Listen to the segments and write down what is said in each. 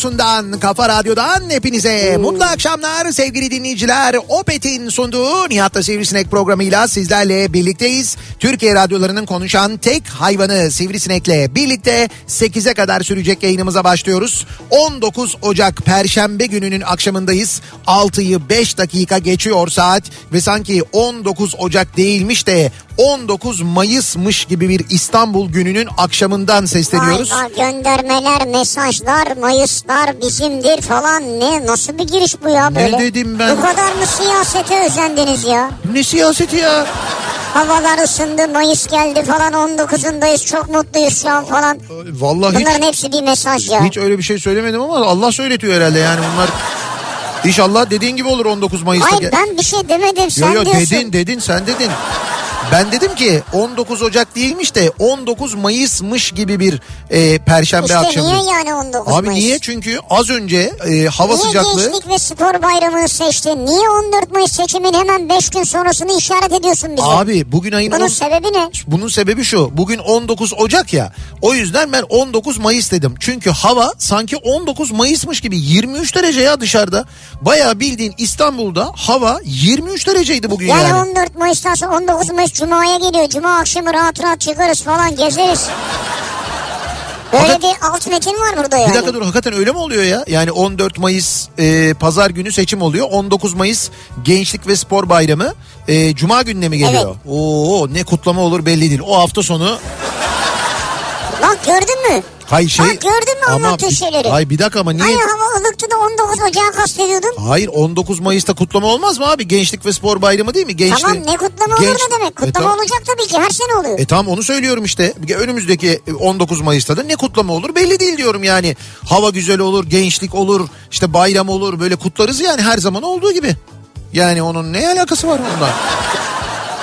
Radyosundan, kafa radyodan hepinize mutlu akşamlar sevgili dinleyiciler. Opet'in sunduğu Nihat'ta Sivrisinek programıyla sizlerle birlikteyiz. Türkiye radyolarının konuşan tek hayvanı Sivrisinek'le birlikte 8'e kadar sürecek yayınımıza başlıyoruz. 19 Ocak Perşembe gününün akşamındayız. 6'yı 5 dakika geçiyor saat ve sanki 19 Ocak değilmiş de 19 Mayıs'mış gibi bir İstanbul gününün akşamından sesleniyoruz. Vay göndermeler, mesajlar, mayıslar bizimdir falan. Ne nasıl bir giriş bu ya böyle? dedim ben? Bu kadar mı siyasete özendiniz ya? Ne siyaseti ya? Havalar ısındı, Mayıs geldi falan 19'undayız çok mutluyuz şu an falan. Vallahi hiç, Bunların hepsi bir mesaj ya. hiç öyle bir şey söylemedim ama Allah söyletiyor herhalde yani bunlar. İnşallah dediğin gibi olur 19 Mayıs'ta. Hayır ben bir şey demedim sen Yo yo diyorsun. dedin dedin sen dedin. Ben dedim ki 19 Ocak değilmiş de 19 Mayıs'mış gibi bir e, perşembe İşte akşamı. niye yani 19 Abi Mayıs? niye? Çünkü az önce e, hava Niye sıcaklığı Gençlik ve Spor Bayramı'nı seçtin? Niye 14 Mayıs seçimin hemen 5 gün sonrasını işaret ediyorsun bize? Abi bugün ayın Bunun on- sebebi ne? Bunun sebebi şu. Bugün 19 Ocak ya. O yüzden ben 19 Mayıs dedim. Çünkü hava sanki 19 Mayıs'mış gibi 23 derece ya dışarıda. Bayağı bildiğin İstanbul'da hava 23 dereceydi bugün Yani, yani. 14 Mayıs'tan sonra 19 Mayıs Cuma'ya geliyor. Cuma akşamı rahat rahat çıkarız falan gezeriz. Böyle bir alt metin var burada yani. Bir dakika dur hakikaten öyle mi oluyor ya? Yani 14 Mayıs e, pazar günü seçim oluyor. 19 Mayıs Gençlik ve Spor Bayramı e, Cuma gününe mi geliyor? Oo ne kutlama olur belli değil. O hafta sonu Bak gördün mü? hay şey Bak gördün mü anlattığı bir- şeyleri? Hay bir dakika ama niye? Hani hava ılıktı da 19 Ocağı kastediyordun. Hayır 19 Mayıs'ta kutlama olmaz mı abi? Gençlik ve Spor Bayramı değil mi? Gençlik, Tamam ne kutlama olur Genç- ne demek? E, Kutlama tamam. olacak tabii ki her sene oluyor. E tamam onu söylüyorum işte. Önümüzdeki 19 Mayıs'ta da ne kutlama olur belli değil diyorum yani. Hava güzel olur, gençlik olur, işte bayram olur böyle kutlarız yani her zaman olduğu gibi. Yani onun ne alakası var onunla?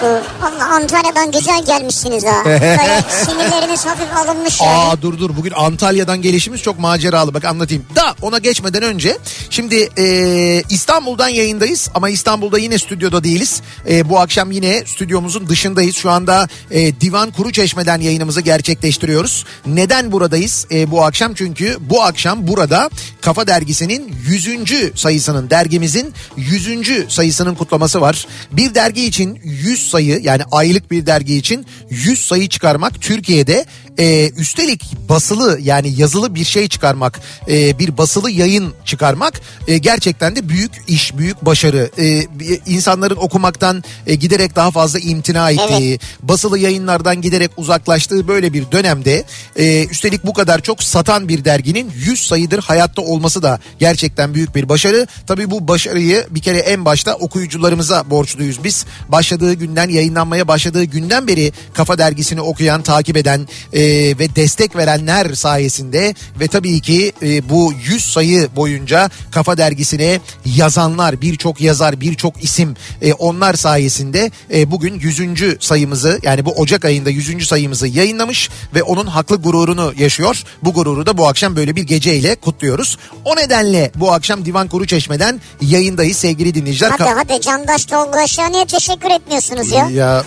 Allah Antalya'dan güzel gelmişsiniz ha. Böyle sinirleriniz hafif alınmış yani. Aa dur dur bugün Antalya'dan gelişimiz çok maceralı bak anlatayım. Da ona geçmeden önce şimdi e, İstanbul'dan yayındayız ama İstanbul'da yine stüdyoda değiliz. E, bu akşam yine stüdyomuzun dışındayız. Şu anda e, Divan Kuruçeşme'den yayınımızı gerçekleştiriyoruz. Neden buradayız e, bu akşam? Çünkü bu akşam burada Kafa Dergisi'nin 100. sayısının dergimizin 100. sayısının kutlaması var. Bir dergi için 100 sayı yani aylık bir dergi için 100 sayı çıkarmak Türkiye'de e, üstelik basılı yani yazılı bir şey çıkarmak e, bir basılı yayın çıkarmak e, gerçekten de büyük iş büyük başarı. E, insanların okumaktan e, giderek daha fazla imtina ettiği basılı yayınlardan giderek uzaklaştığı böyle bir dönemde e, üstelik bu kadar çok satan bir derginin 100 sayıdır hayatta olması da gerçekten büyük bir başarı. Tabii bu başarıyı bir kere en başta okuyucularımıza borçluyuz biz. Başladığı günden günden yayınlanmaya başladığı günden beri Kafa Dergisi'ni okuyan, takip eden e, ve destek verenler sayesinde ve tabii ki e, bu 100 sayı boyunca Kafa Dergisi'ne yazanlar, birçok yazar, birçok isim e, onlar sayesinde e, bugün 100. sayımızı yani bu Ocak ayında 100. sayımızı yayınlamış ve onun haklı gururunu yaşıyor. Bu gururu da bu akşam böyle bir geceyle kutluyoruz. O nedenle bu akşam Divan Kuru Çeşme'den yayındayız sevgili dinleyiciler. Hadi hadi Candaş Tolga niye teşekkür etmiyorsunuz ya? ya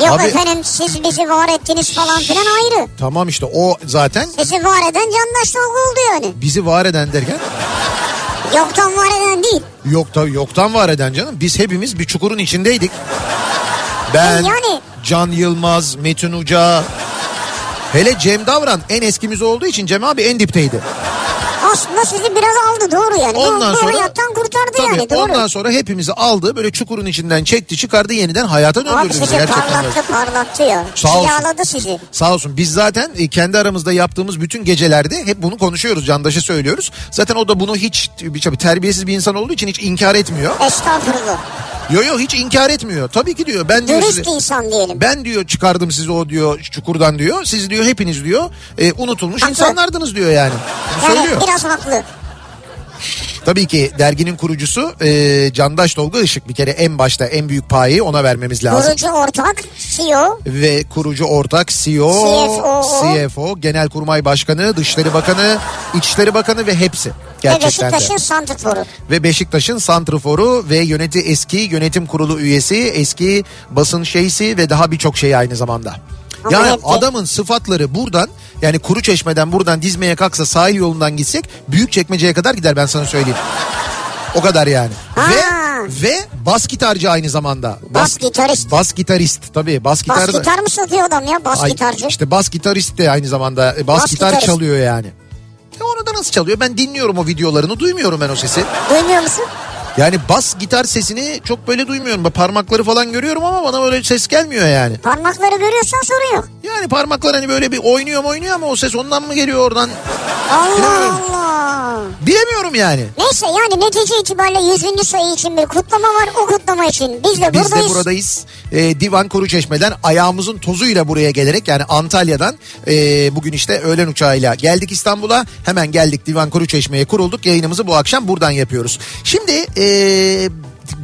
Yok Abi- efendim siz bizi var ettiniz falan filan ayrı. tamam işte o zaten Sizi var eden Tolga oldu yani. bizi var eden derken Yoktan var eden değil. yok tabii yoktan var eden canım. Biz hepimiz bir çukurun içindeydik. Ben, E yani- Can Yılmaz, Metin Uca, hele Cem Davran en eskimiz olduğu için Cem abi en dipteydi. Aslında sizi biraz aldı doğru yani. Ondan bu, bu sonra hayattan kurtardı tabii, yani doğru. ondan sonra hepimizi aldı böyle çukurun içinden çekti çıkardı yeniden hayata Abi döndürdü. bizi sizi parlattı parlattı ya. Sağ olsun. Cilaladı sizi. Sağ olsun biz zaten e, kendi aramızda yaptığımız bütün gecelerde hep bunu konuşuyoruz Candaş'a söylüyoruz. Zaten o da bunu hiç bir tabii terbiyesiz bir insan olduğu için hiç inkar etmiyor. Estağfurullah. Yo yo hiç inkar etmiyor. Tabii ki diyor ben diyor Dürüst sizi, insan diyelim. ben diyor çıkardım sizi o diyor çukurdan diyor. Siz diyor hepiniz diyor e, unutulmuş Haklı. insanlardınız diyor yani. Yani söylüyor. biraz haklı. Tabii ki derginin kurucusu e, Candaş Tolga Işık bir kere en başta en büyük payı ona vermemiz lazım. Kurucu ortak CEO. Ve kurucu ortak CEO, CFO. CFO, Genelkurmay Başkanı, Dışişleri Bakanı, İçişleri Bakanı ve hepsi. Ve Gerçekten de. Beşiktaş'ın santrforu. Ve Beşiktaş'ın santrforu ve yöneti eski yönetim kurulu üyesi, eski basın şeysi ve daha birçok şey aynı zamanda. Ama Yani adamın sıfatları buradan yani kuru çeşmeden buradan dizmeye kalksa sahil yolundan gitsek büyük çekmeceye kadar gider ben sana söyleyeyim. O kadar yani. Ha. Ve ve bas gitarcı aynı zamanda. Bas gitarist. Bas gitarist tabii bas gitar. Bas gitar mı satıyor adam ya? Bas Ay, gitarcı. İşte bas gitarist de aynı zamanda e, bas, Bas gitar gitarist. çalıyor yani. E onu da nasıl çalıyor? Ben dinliyorum o videolarını duymuyorum ben o sesi. Duymuyor musun? Yani bas gitar sesini çok böyle duymuyorum. Parmakları falan görüyorum ama bana öyle ses gelmiyor yani. Parmakları görüyorsan sorun yok. Yani parmaklar hani böyle bir oynuyor mu oynuyor ama o ses ondan mı geliyor oradan? Allah. Allah. Bilemiyorum yani. Neyse yani netice itibariyle 100. sayı için bir kutlama var. O kutlama için biz de Biz buradayız. de buradayız. Ee, Divan Kuruçeşme'den ayağımızın tozuyla buraya gelerek yani Antalya'dan e, bugün işte öğlen uçağıyla geldik İstanbul'a. Hemen geldik Divan Kuruçeşme'ye kurulduk. Yayınımızı bu akşam buradan yapıyoruz. Şimdi e,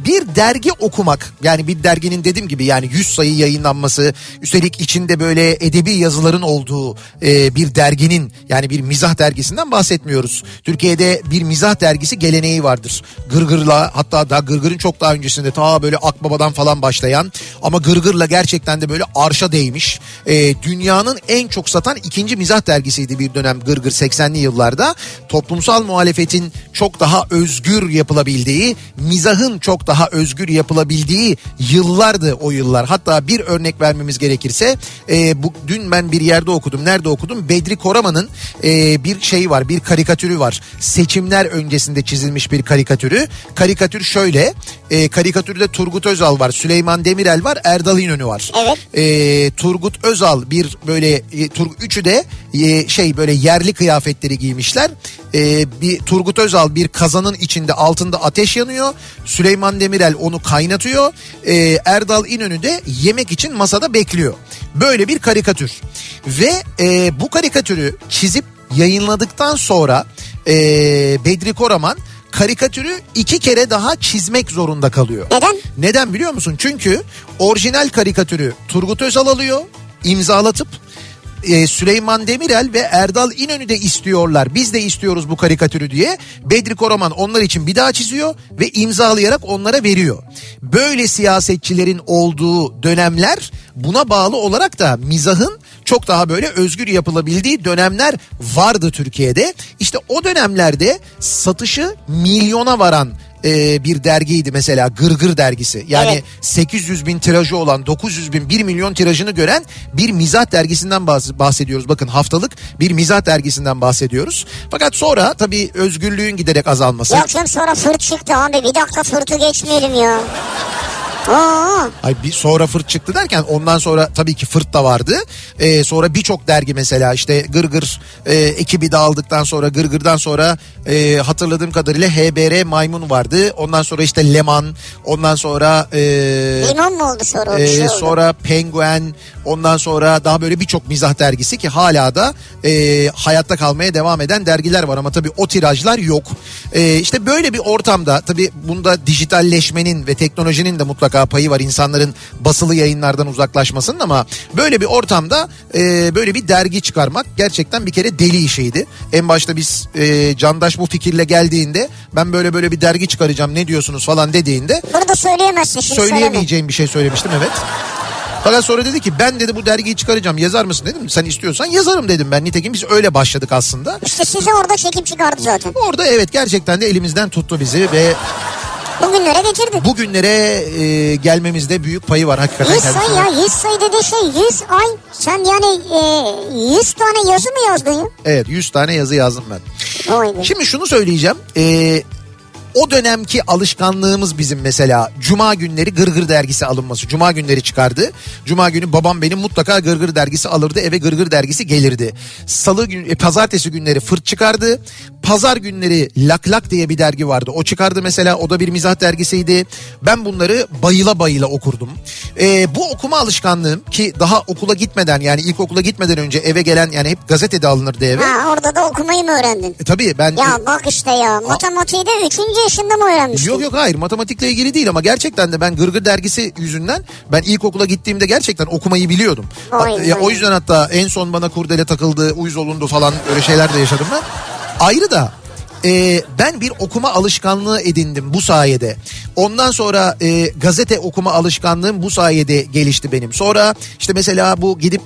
bir dergi okumak yani bir derginin dediğim gibi yani 100 sayı yayınlanması üstelik içinde böyle edebi yazıların olduğu e, bir derginin yani bir mizah dergisinden bahsetmiyoruz. Türkiye'de bir mizah dergisi geleneği vardır. Gırgır'la hatta da Gırgır'ın çok daha öncesinde ta böyle Akbaba'dan falan başlayan ama Gırgır'la gerçekten de böyle arşa değmiş. E, dünyanın en çok satan ikinci mizah dergisiydi bir dönem Gırgır 80'li yıllarda. Toplumsal muhalefetin çok daha özgür yapılabildiği, mizahın çok daha özgür yapılabildiği yıllardı o yıllar. Hatta bir örnek vermemiz gerekirse e, bu dün ben bir yerde okudum. Nerede okudum? Bedri Koraman'ın e, bir şeyi var, bir karikatürü var. Seçimler öncesinde çizilmiş bir karikatürü. Karikatür şöyle. E, karikatürde Turgut Özal var, Süleyman Demirel var, Erdal İnönü var. Evet. E, Turgut Özal bir böyle e, tur, üçü de e, şey böyle yerli kıyafetleri giymişler. E, bir Turgut Özal bir kazanın içinde altında ateş yanıyor. Süleyman Demirel onu kaynatıyor. E, Erdal İnönü de yemek için masada bekliyor. Böyle bir karikatür. Ve e, bu karikatürü çizip yayınladıktan sonra e, Bedri Koraman karikatürü iki kere daha çizmek zorunda kalıyor. Neden? Neden biliyor musun? Çünkü orijinal karikatürü Turgut Özal alıyor, imzalatıp e, Süleyman Demirel ve Erdal İnönü de istiyorlar. Biz de istiyoruz bu karikatürü diye. Bedri Koraman onlar için bir daha çiziyor ve imzalayarak onlara veriyor. Böyle siyasetçilerin olduğu dönemler buna bağlı olarak da mizahın çok daha böyle özgür yapılabildiği dönemler vardı Türkiye'de. İşte o dönemlerde satışı milyona varan e, bir dergiydi mesela Gırgır dergisi. Yani Evet. 800 bin tirajı olan 900 bin 1 milyon tirajını gören bir mizah dergisinden bahs- bahsediyoruz. Bakın haftalık bir mizah dergisinden bahsediyoruz. Fakat sonra tabii özgürlüğün giderek azalması. Yok canım sonra fırt çıktı abi. Bir dakika fırtı geçmeyelim ya. Oo. Ay bir sonra fırt çıktı derken ondan sonra tabii ki fırt da vardı. Ee, sonra birçok dergi mesela işte Gırgır e, ekibi dağıldıktan sonra Gırgır'dan sonra e, hatırladığım kadarıyla HBR Maymun vardı. Ondan sonra işte Leman, ondan sonra e, Limon mu oldu sonra? ee, şey oldu. sonra Penguin ondan sonra daha böyle birçok mizah dergisi ki hala da e, hayatta kalmaya devam eden dergiler var ama tabii o tirajlar yok. E, işte böyle bir ortamda tabii bunda dijitalleşmenin ve teknolojinin de mutlaka payı var insanların basılı yayınlardan uzaklaşmasının ama böyle bir ortamda e, böyle bir dergi çıkarmak gerçekten bir kere deli işiydi. En başta biz e, Candaş bu fikirle geldiğinde ben böyle böyle bir dergi çıkaracağım ne diyorsunuz falan dediğinde Burada söyleyemezsin şimdi söyleme. söyleyemeyeceğim bir şey söylemiştim evet. Fakat sonra dedi ki ben dedi bu dergiyi çıkaracağım yazar mısın dedim. Sen istiyorsan yazarım dedim ben. Nitekim biz öyle başladık aslında. İşte size orada çekim çıkardı zaten. Orada evet gerçekten de elimizden tuttu bizi ve Bugünlere getirdi. bugünlere e, gelmemizde büyük payı var hakikaten. 100 sayı ya 100 sayı dediği şey 100 ay. Sen yani e, 100 tane yazı mı yazdın ya? Evet 100 tane yazı yazdım ben. Be. Şimdi şunu söyleyeceğim. Ee, o dönemki alışkanlığımız bizim mesela Cuma günleri Gırgır dergisi alınması. Cuma günleri çıkardı. Cuma günü babam benim mutlaka Gırgır dergisi alırdı. Eve Gırgır dergisi gelirdi. Salı gün, e, pazartesi günleri Fırt çıkardı. Pazar günleri Lak Lak diye bir dergi vardı. O çıkardı mesela. O da bir mizah dergisiydi. Ben bunları bayıla bayıla okurdum. Ee, bu okuma alışkanlığım ki daha okula gitmeden yani ilkokula gitmeden önce eve gelen yani hep gazetede alınırdı eve. Ha orada da okumayı mı öğrendin? E, tabii ben Ya bak işte ya matematiği de 3. yaşında mı öğrenmiştin? Yok yok hayır matematikle ilgili değil ama gerçekten de ben Gırgır dergisi yüzünden ben ilkokula gittiğimde gerçekten okumayı biliyordum. Vay Hat- ya, o yüzden hatta en son bana kurdele takıldı, uyuz olundu falan öyle şeyler de yaşadım ben. Ayrı da e, ben bir okuma alışkanlığı edindim bu sayede. Ondan sonra e, gazete okuma alışkanlığım bu sayede gelişti benim. Sonra işte mesela bu gidip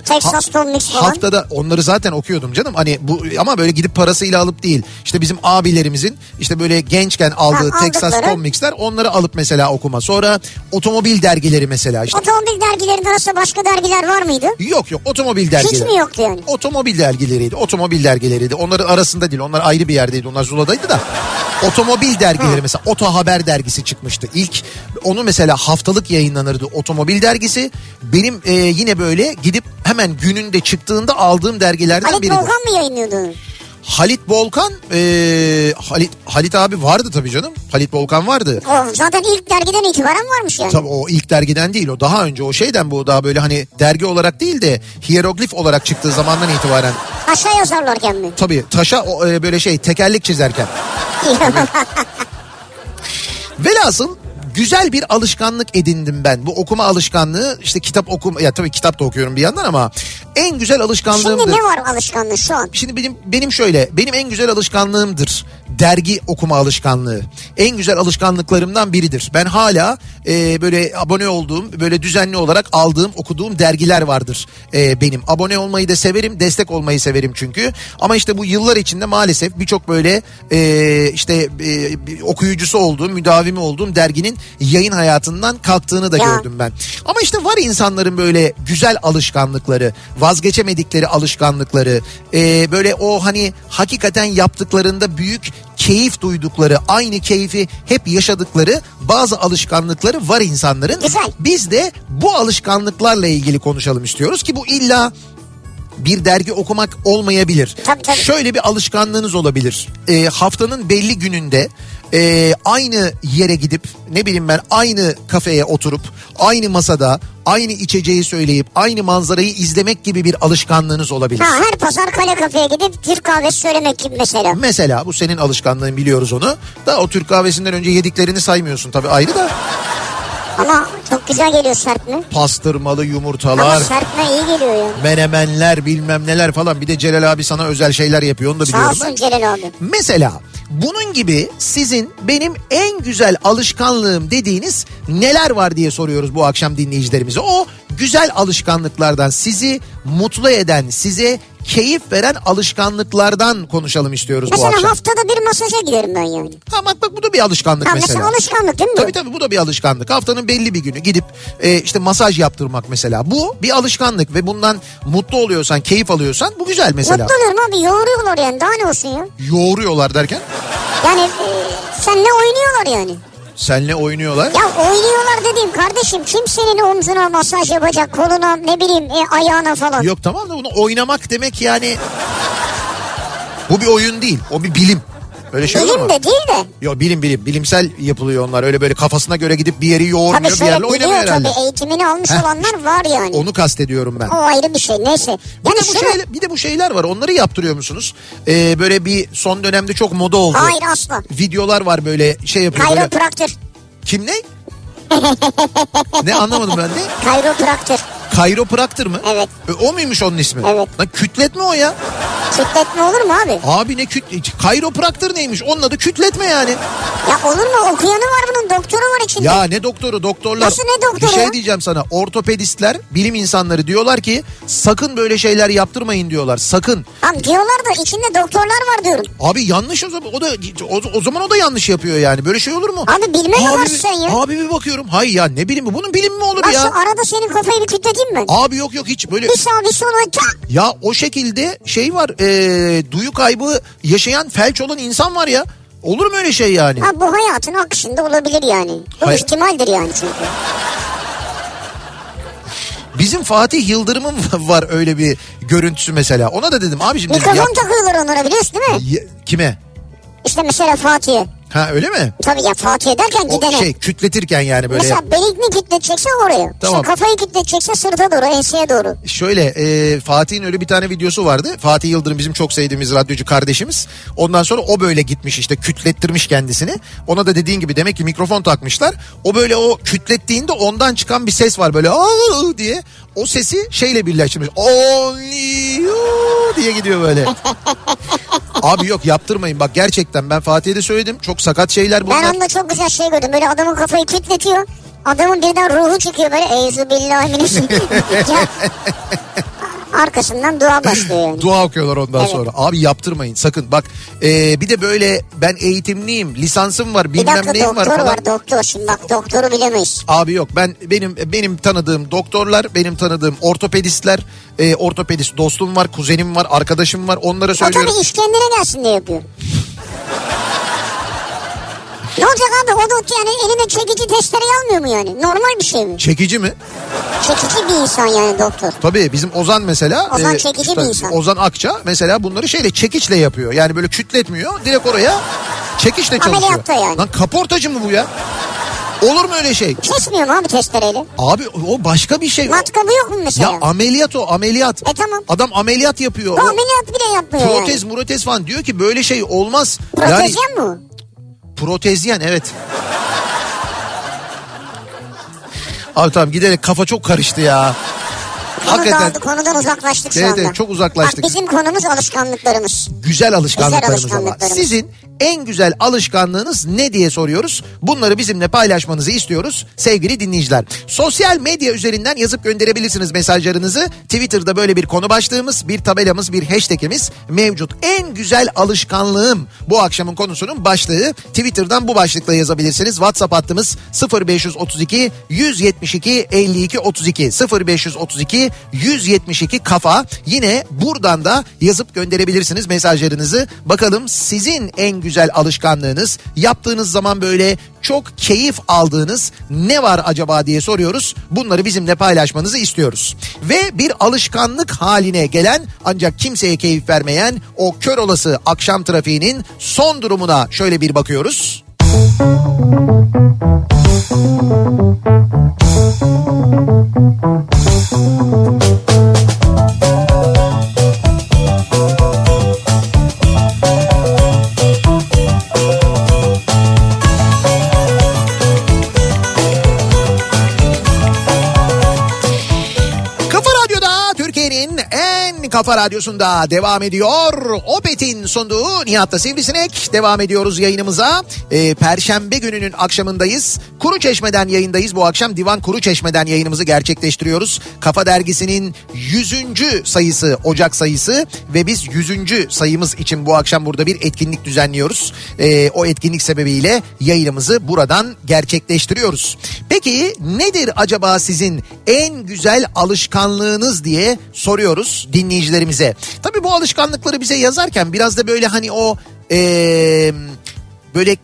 falan. haftada onları zaten okuyordum canım. Hani bu ama böyle gidip parasıyla alıp değil. İşte bizim abilerimizin işte böyle gençken aldığı Ha, Texas Mix'ler onları alıp mesela okuma. Sonra otomobil dergileri mesela işte. Otomobil dergilerinin arasında başka dergiler var mıydı? Yok yok otomobil dergileri. Hiç mi yoktu yani? Otomobil dergileriydi. Otomobil dergileriydi. Onların arasında değil. Onlar ayrı bir yerdeydi. Onlar Zula'daydı da. Otomobil dergileri mesela Oto Haber dergisi çıkmıştı. İlk onu mesela haftalık yayınlanırdı otomobil dergisi. Benim e, yine böyle gidip hemen gününde çıktığında aldığım dergilerden Halit biridir. Volkan mı yayınlıyordu? Halit Volkan e, Halit Halit abi vardı tabii canım. Halit Volkan vardı. O zaten ilk dergiden itibaren varmış yani. Tabii o ilk dergiden değil o daha önce o şeyden bu daha böyle hani dergi olarak değil de hieroglif olarak çıktığı zamandan itibaren Aşağı yazarlarken mi? tabii taşa o, e, böyle şey tekerlek çizerken. Velhasıl güzel bir alışkanlık edindim ben. Bu okuma alışkanlığı işte kitap okuma ya tabii kitap da okuyorum bir yandan ama en güzel alışkanlığımdır. Şimdi ne var alışkanlığı şu an? Şimdi benim benim şöyle benim en güzel alışkanlığımdır dergi okuma alışkanlığı. En güzel alışkanlıklarımdan biridir. Ben hala e, böyle abone olduğum böyle düzenli olarak aldığım okuduğum dergiler vardır e, benim. Abone olmayı da severim destek olmayı severim çünkü. Ama işte bu yıllar içinde maalesef birçok böyle e, işte e, okuyucusu olduğum müdavimi olduğum derginin yayın hayatından kalktığını da Ya. gördüm ben. Ama işte var insanların böyle güzel alışkanlıkları, vazgeçemedikleri alışkanlıkları, e, böyle o hani hakikaten yaptıklarında büyük keyif duydukları, aynı keyfi hep yaşadıkları bazı alışkanlıkları var insanların. Güzel. Biz de bu alışkanlıklarla ilgili konuşalım istiyoruz ki bu illa bir dergi okumak olmayabilir. Tabii, tabii. Şöyle bir alışkanlığınız olabilir. Ee, haftanın belli gününde e, aynı yere gidip ne bileyim ben aynı kafeye oturup aynı masada aynı içeceği söyleyip aynı manzarayı izlemek gibi bir alışkanlığınız olabilir. Ha her pazar kale kafeye gidip Türk kahvesi söylemek gibi mesela. Mesela bu senin alışkanlığın biliyoruz onu. Da o Türk kahvesinden önce yediklerini saymıyorsun tabii ayrı da. Ama çok güzel geliyor serpme. Pastırmalı Ama yumurtalar, serpme iyi geliyor ya. menemenler bilmem neler falan. Bir de Celal abi sana özel şeyler yapıyor onu da Sağ biliyorum ben. olsun Celal abi. Mesela bunun gibi sizin benim en güzel alışkanlığım dediğiniz neler var diye soruyoruz bu akşam dinleyicilerimize. O güzel alışkanlıklardan sizi mutlu eden, size keyif veren alışkanlıklardan konuşalım istiyoruz bu Mesela akşam. haftada bir masaja giderim ben yani. Ha bak bak bu da bir alışkanlık Ha, mesela. mesela alışkanlık değil mi? bu? Tabii tabii bu da bir alışkanlık. Haftanın belli bir günü gidip e, işte masaj yaptırmak mesela. Bu bir alışkanlık ve bundan mutlu oluyorsan, keyif alıyorsan bu güzel mesela. Mutlu oluyorum abi yoğuruyorlar yani daha ne olsun ya. Yoğuruyorlar derken. Yani e, seninle oynuyorlar yani. Senle oynuyorlar. Ya oynuyorlar dediğim kardeşim kim senin omzuna masaj yapacak koluna ne bileyim e, ayağına falan. Yok tamam da bunu oynamak demek yani bu bir oyun değil. O bir bilim. Öyle şey olur Bilim mu? de değil de. Yok bilim bilim. Bilimsel yapılıyor onlar. Öyle böyle kafasına göre gidip bir yeri Tabii yoğurmuyor bir şöyle yerle oynamıyor biliyor herhalde. tabii eğitimini almış Heh, olanlar var yani. Onu kastediyorum ben. O ayrı bir şey neyse. Bir Yani de, bu şeyler, bir de bu şeyler var. Onları yaptırıyor musunuz? Ee, böyle bir son dönemde çok moda oldu. Hayır asla. Videolar var böyle şey yapıyor. Böyle, Kayropraktör. kim ne? ne anlamadım ben de. Kayropraktör. Kayropraktır mı? Evet. E, o muymuş onun ismi? Evet. Lan kütletme o ya. Kütletme olur mu abi? Abi ne küt... Kayropraktır neymiş? Onun adı kütletme yani. Ya olur mu? Okuyanı var bunun doktoru var içinde. Ya ne doktoru doktorlar. Nasıl ne doktoru Bir şey diyeceğim sana. Ortopedistler, bilim insanları diyorlar ki sakın böyle şeyler yaptırmayın diyorlar. Sakın. Tamam diyorlar da içinde doktorlar var diyorum. Abi yanlış o zaman. O da o, o zaman o da yanlış yapıyor yani. Böyle şey olur mu? Abi bilme Abi, sen ya? Abi bir bakıyorum. Hayır ya ne bileyim bunun bilim mi olur Nasıl ya? arada senin kafayı bir kütleteyim mi? Abi yok yok hiç böyle. Bir sağ bir tak. Ya o şekilde şey var. E, duyu kaybı yaşayan felç olan insan var ya. Olur mu öyle şey yani? Ha bu hayatın akışında olabilir yani. Bu Hayır. ihtimaldir yani çünkü. Bizim Fatih Yıldırım'ın var öyle bir görüntüsü mesela. Ona da dedim abiciğim dedim, Mikrofon yap- takıyorlar onlara biliyorsun değil mi? Ye- kime? İşte mesela Fatih'e. Ha öyle mi? Tabii ya Fatih'e derken O gidene. şey kütletirken yani böyle. Mesela belikni kütletecekse oraya. Tamam. İşte kafayı kütletecekse sırta doğru, enseye doğru. Şöyle e, Fatih'in öyle bir tane videosu vardı. Fatih Yıldırım bizim çok sevdiğimiz radyocu kardeşimiz. Ondan sonra o böyle gitmiş işte kütlettirmiş kendisini. Ona da dediğin gibi demek ki mikrofon takmışlar. O böyle o kütlettiğinde ondan çıkan bir ses var böyle "Aa!" diye. O sesi şeyle birleştirmiş. Only you diye gidiyor böyle. Abi yok yaptırmayın bak gerçekten ben Fatih'e de söyledim. Çok sakat şeyler bunlar. Ben onda çok güzel şey gördüm. Böyle adamın kafayı kütletiyor. Adamın birden ruhu çıkıyor böyle. Eyzu billahi Ya, Arkasından dua başlıyor yani. Dua okuyorlar ondan Evet. sonra. Abi yaptırmayın sakın. Bak e, bir de böyle ben eğitimliyim, lisansım var, Bir bilmem dakika neyim doktor var var, falan. doktor. Şimdi bak doktoru bilemeyiz. Abi yok ben benim benim tanıdığım doktorlar, benim tanıdığım ortopedistler, e, ortopedist dostum var, kuzenim var, arkadaşım var. Onlara O söylüyorum. tabii iş kendine gelsin diye yapıyor. ne olacak abi o da yani eline çekici testereyi almıyor mu yani? Normal bir şey mi? Çekici mi? Çekici bir insan yani doktor. Tabii bizim Ozan mesela. Ozan çekici bir insan. Ozan Akça mesela bunları şeyle çekiçle yapıyor. Yani böyle kütletmiyor. Direkt oraya çekiçle çalışıyor. Ameliyatta yani. Lan kaportacı mı bu ya? Olur mu öyle şey? Kesmiyor mu abi testereyle? Abi o başka bir şey. Matkabı yok mu mesela? Ya ameliyat o ameliyat. E tamam. Adam ameliyat yapıyor. Bu O ameliyat bile yapmıyor protez yani. murotez falan diyor ki böyle şey olmaz. Yani Protezyen mi o? Protezyen evet. Abi tamam giderek kafa çok karıştı ya. Konu Hakikaten dağıldı, konudan uzaklaştık şu Evet, anda. evet, çok uzaklaştık. Bak bizim konumuz alışkanlıklarımız. güzel alışkanlıklarımız Güzel ama. alışkanlıklarımız. Sizin en güzel alışkanlığınız ne diye soruyoruz. Bunları bizimle paylaşmanızı istiyoruz sevgili dinleyiciler. Sosyal medya üzerinden yazıp gönderebilirsiniz mesajlarınızı. Twitter'da böyle bir konu başlığımız, bir tabelamız, bir hashtagimiz mevcut. En güzel alışkanlığım bu akşamın konusunun başlığı. Twitter'dan bu başlıkla yazabilirsiniz. WhatsApp hattımız 0532 172 52 32 0532 172 kafa. Yine buradan da yazıp gönderebilirsiniz mesajlarınızı. Bakalım sizin en güzel alışkanlığınız yaptığınız zaman böyle çok keyif aldığınız ne var acaba diye soruyoruz. Bunları bizimle paylaşmanızı istiyoruz. Ve bir alışkanlık haline gelen ancak kimseye keyif vermeyen o kör olası akşam trafiğinin son durumuna şöyle bir bakıyoruz. Kafa kafa radyosunda devam ediyor. Opet'in sunduğu Nihat'ta Sivrisinek. Devam ediyoruz yayınımıza. Ee, Perşembe gününün akşamındayız. Kuru Çeşme'den yayındayız. Bu akşam Divan Kuru Çeşme'den yayınımızı gerçekleştiriyoruz. Kafa Dergisi'nin 100. sayısı, Ocak sayısı ve biz 100. sayımız için bu akşam burada bir etkinlik düzenliyoruz. Ee, o etkinlik sebebiyle yayınımızı buradan gerçekleştiriyoruz. Peki nedir acaba sizin en güzel alışkanlığınız diye soruyoruz dinleyicilerimize. Tabii bu alışkanlıkları bize yazarken biraz da böyle hani o eee, böyle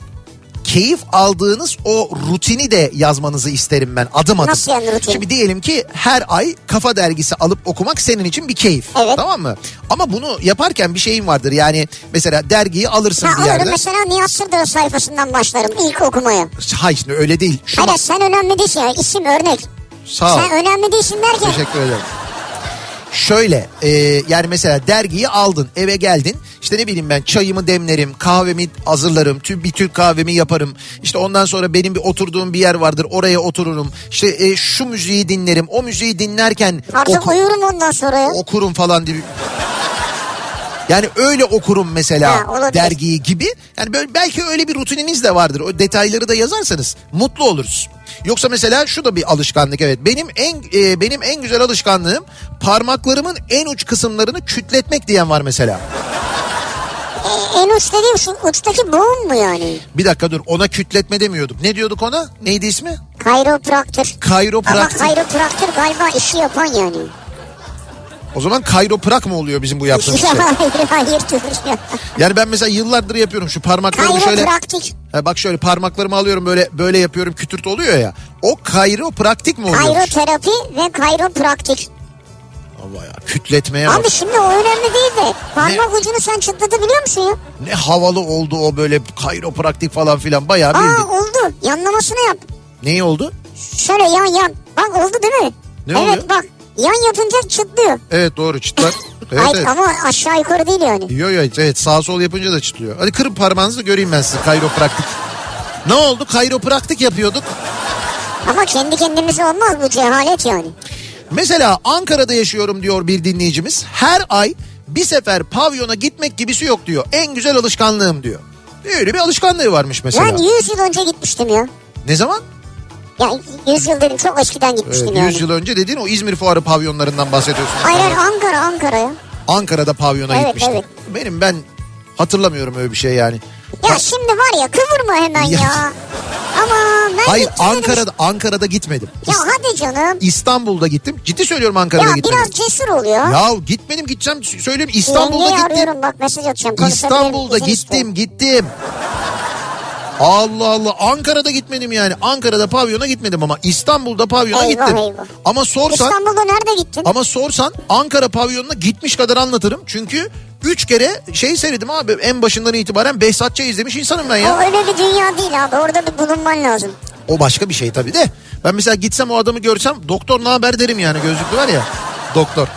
keyif aldığınız o rutini de yazmanızı isterim ben adım adım. Nasıl yani rutin? Şimdi diyelim ki her ay kafa dergisi alıp okumak senin için bir keyif. Evet. Tamam mı? Ama bunu yaparken bir şeyin vardır. Yani mesela dergiyi alırsın Ha bir yerden. mesela Nihat Sırdar sayfasından başlarım ilk okumaya. Hayır şimdi öyle değil. Şu Hayır sen önemli değilsin ya isim örnek. Sağ ol. Sen önemli değilsin derken. Teşekkür ederim. Şöyle e, yani mesela dergiyi aldın eve geldin işte ne bileyim ben çayımı demlerim kahvemi hazırlarım tüm bir Türk kahvemi yaparım işte ondan sonra benim bir oturduğum bir yer vardır oraya otururum işte e, şu müziği dinlerim o müziği dinlerken Artık oku- uyurum ondan sonra ya. okurum falan diye. Yani öyle okurum mesela Ha, olabilir. dergiyi gibi. Yani böyle belki öyle bir rutininiz de vardır. O detayları da yazarsanız mutlu oluruz. Yoksa mesela şu da bir alışkanlık evet. Benim en e, benim en güzel alışkanlığım parmaklarımın en uç kısımlarını kütletmek diyen var mesela. E, en uç dediğim şu uçtaki boğum mu yani? Bir dakika dur ona kütletme demiyorduk. Ne diyorduk ona? Neydi ismi? Kayropraktır. Ama Kayropraktik. kayropraktır galiba işi yapan yani. O zaman kayroprak mı oluyor bizim bu yaptığımız şey? hayır hayır. Yani ben mesela yıllardır yapıyorum şu parmaklarımı şöyle... Kayropraktik. Ha bak şöyle parmaklarımı alıyorum böyle böyle yapıyorum kütürt oluyor ya. O kayropraktik mi oluyor? Kayroterapi ve kayropraktik. Allah ya kütletmeye bak. Abi şimdi o önemli değil de parmak ucunu sen çıtlatabiliyor musun ya? Ne havalı oldu o böyle kayropraktik falan filan bayağı Aa bildik. oldu yanlamasını yap. Neyi oldu? Şöyle yan yan. Bak oldu değil mi? Ne evet oluyor? bak yan yapınca çıtlıyor. Evet doğru çıtlar. Evet, Hayır evet. ama aşağı yukarı değil yani. Yo yo evet sağ sol yapınca da çıtlıyor. Hadi kırın parmağınızı göreyim ben sizi kayropraktik. Ne oldu? Kayropraktik yapıyorduk. Ama kendi kendimize olmaz bu cehalet yani. Mesela Ankara'da yaşıyorum diyor bir dinleyicimiz. Her ay bir sefer pavyona gitmek gibisi yok diyor. En güzel alışkanlığım diyor. Öyle bir alışkanlığı varmış mesela. Ben 100 yıl önce gitmiştim ya. Ne zaman? Ya 100 yıl dedim çok eskiden gitmiştim Evet, yani. 100 yıl önce dediğin o İzmir Fuarı pavyonlarından bahsediyorsun. Hayır hayır Ankara Ankara'ya. Ankara'da pavyona Evet, gitmiştim. evet. Benim ben hatırlamıyorum öyle bir şey yani. Ya şimdi var ya kıvırma hemen Ya. ya. Ama ben Hayır gittim dedim. Ankara'da Ankara'da gitmedim. Ya hadi canım. İstanbul'da gittim. Ciddi söylüyorum Ankara'da Ya gitmedim. biraz cesur ol ya. Ya gitmedim gideceğim söyleyeyim İstanbul'da Yengeyi gittim. arıyorum bak mesaj atacağım. İstanbul'da izin istiyorum. gittim gittim. Allah Allah Ankara'da gitmedim yani. Ankara'da pavyona gitmedim ama İstanbul'da pavyona Eyvah, gittim. eyvah. Ama sorsan İstanbul'da nerede gittin? ama sorsan Ankara pavyonuna gitmiş kadar anlatırım. Çünkü üç kere şey seyredim abi en başından itibaren Behzatçı izlemiş insanım ben ya. O öyle bir dünya değil abi. Orada bir bulunman lazım. O başka bir şey tabii de. Ben mesela gitsem o adamı görsem doktor ne haber derim yani gözlüklü var ya. Doktor.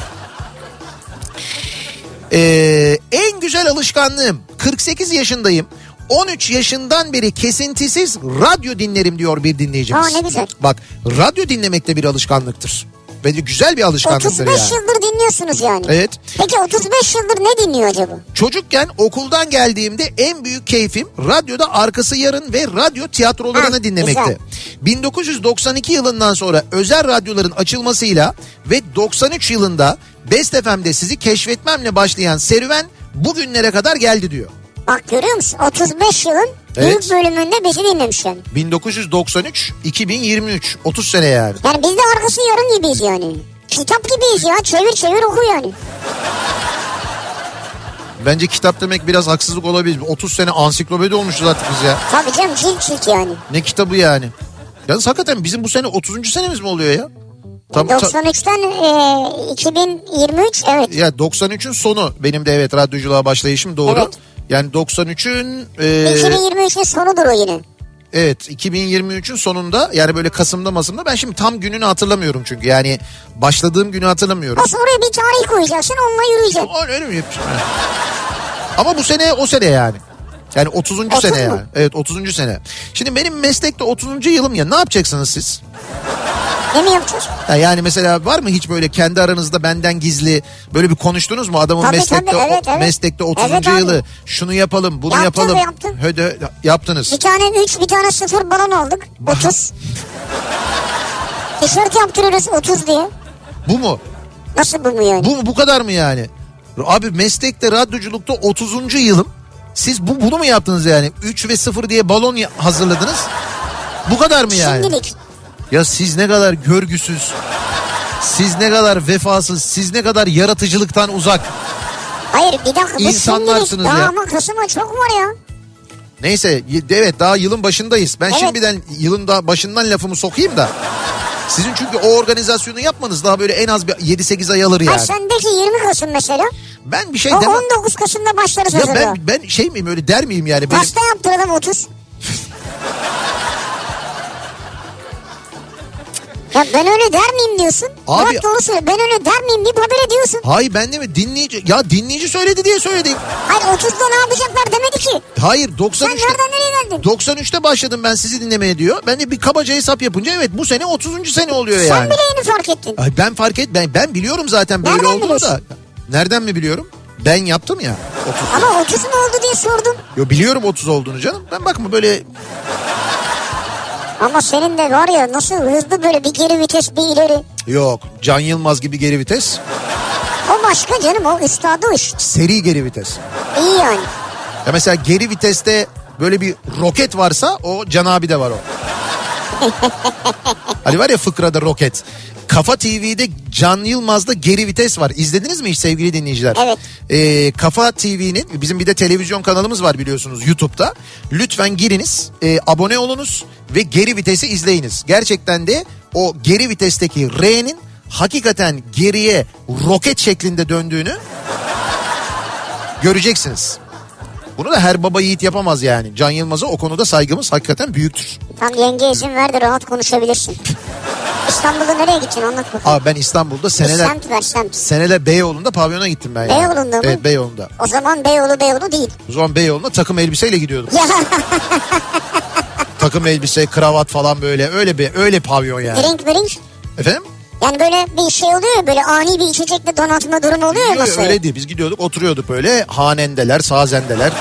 Ee, en güzel alışkanlığım 48 yaşındayım. 13 yaşından beri kesintisiz radyo dinlerim diyor bir dinleyicimiz. Aa, ne güzel. Bak radyo dinlemek de bir alışkanlıktır. Ve güzel bir alışkanlıktır 35 yani. yıldır dinliyorsunuz yani. Evet. Peki 35 yıldır ne dinliyor acaba? Çocukken okuldan geldiğimde en büyük keyfim radyoda arkası yarın ve radyo tiyatrolarını Ha, dinlemekte. güzel. 1992 yılından sonra özel radyoların açılmasıyla ve 93 yılında Best FM'de sizi keşfetmemle başlayan serüven bugünlere kadar geldi diyor. Bak görüyor musun? 35 yılın Evet. büyük bölümünde bizi dinlemiş yani. 1993 2023 30 sene yani. Yani biz de arkası yarın gibiyiz yani. Kitap gibiyiz ya. Çevir çevir oku yani. Bence kitap demek biraz haksızlık olabilir. 30 sene ansiklopedi olmuşuz artık biz ya. Tabii canım cilt cilt yani. Ne kitabı yani? Yalnız hakikaten bizim bu sene 30. senemiz mi oluyor ya? Tam, ta- 93'ten e, 2023 evet. Ya 93'ün sonu benim de evet radyoculuğa başlayışım doğru. Evet. Yani 93'ün e, 2023'ün sonudur o yine. evet 2023'ün sonunda yani böyle Kasım'da Masım'da ben şimdi tam gününü hatırlamıyorum çünkü yani başladığım günü hatırlamıyorum. Aslında oraya bir tarih koyacaksın onunla yürüyeceksin. Öyle mi? Ha. Ama bu sene o sene yani. Yani 30. 30 sene mu? yani. Evet 30. sene. Şimdi benim meslekte 30. yılım ya ne yapacaksınız siz? Ne mi yapacağız? Yani mesela var mı hiç böyle kendi aranızda benden gizli böyle bir konuştunuz mu adamın Tabii, meslekte tabii, evet, evet. meslekte 30. Evet abi. yılı şunu yapalım bunu Yaptım, yapalım. yaptım. Höde yaptınız. Bir tane 3 bir tane 0 balon aldık. 30. Tişört yaptırıyoruz 30 diye. Bu mu? Nasıl bu mu yani? Bu bu kadar mı yani? Abi meslekte radyoculukta 30. yılım. Siz bu bunu mu yaptınız yani? 3 ve 0 diye balon ya- hazırladınız. Bu kadar mı yani? Şimdilik. Ya siz ne kadar görgüsüz. Siz ne kadar vefasız, siz ne kadar yaratıcılıktan uzak. Hayır bir dakika İnsanlarsınız şimdilik. Daha ya. ama Kasım'a çok var ya. Neyse evet daha yılın başındayız. Ben Evet. şimdiden yılın da başından lafımı sokayım da. Sizin çünkü o organizasyonu yapmanız daha böyle en az bir 7-8 ay alır Ha yani. sendeki 20 Kasım mesela. Ben bir şey O demem. 19 Kasım'da başlarız Ya hazırlığa. ben, ben şey miyim öyle der miyim yani? Benim, Pasta yaptıralım 30. ya ben öyle der miyim diyorsun? Abi- Murat doğru söylüyor. Ben öyle der miyim deyip haber ediyorsun. Hayır ben de mi dinleyici ya dinleyici söyledi diye söyledim. Hayır 30'da ne yapacaklar demedi ki. Hayır Sen 93'te nereden nereye geldin? 93'te başladım ben sizi dinlemeye diyor. Ben de bir kabaca hesap yapınca evet bu sene 30. sene oluyor Sen yani. bile yeni fark ettin. Ay ben fark et ben ben biliyorum zaten böyle Nereden olduğunu da. biliyorsun? Nereden mi biliyorum? Ben yaptım ya. 30. Ama 30 mu oldu diye sordum. Yo biliyorum 30 olduğunu canım. Ben bakma böyle Ama senin de var ya nasıl hızlı böyle bir geri vites bir ileri. yok Can Yılmaz gibi geri vites. O başka canım o üstadı iş. Seri geri vites. İyi yani. Ya mesela geri viteste böyle bir roket varsa o Can abi de var o. hani var ya fıkrada roket. Kafa TV'de Can Yılmaz'da geri vites var. İzlediniz mi hiç sevgili dinleyiciler? Evet. Ee, Kafa TV'nin bizim bir de televizyon kanalımız var biliyorsunuz YouTube'da. Lütfen giriniz, e, abone olunuz ve geri vitesi izleyiniz. Gerçekten de o geri vitesteki R'nin hakikaten geriye roket şeklinde döndüğünü göreceksiniz. Bunu da her baba yiğit yapamaz yani. Can Yılmaz'a o konuda saygımız hakikaten büyüktür. Tam yenge izin verdi rahat konuşabilirsin. İstanbul'da nereye gideceksin anlat bakalım. Abi ben İstanbul'da seneler semt ver semt. seneler Beyoğlu'nda pavyona gittim ben. yani. Beyoğlu'nda mı? Evet Beyoğlu'nda. O zaman Beyoğlu Beyoğlu değil. O zaman Beyoğlu'na takım elbiseyle gidiyordum. Takım elbise, kravat falan böyle. Öyle bir öyle pavyon yani. drink drink. Efendim? Yani böyle bir şey oluyor ya böyle ani bir içecekle donatma durumu oluyor ya masaya. öyle değil. Biz gidiyorduk oturuyorduk böyle hanendeler, sazendeler.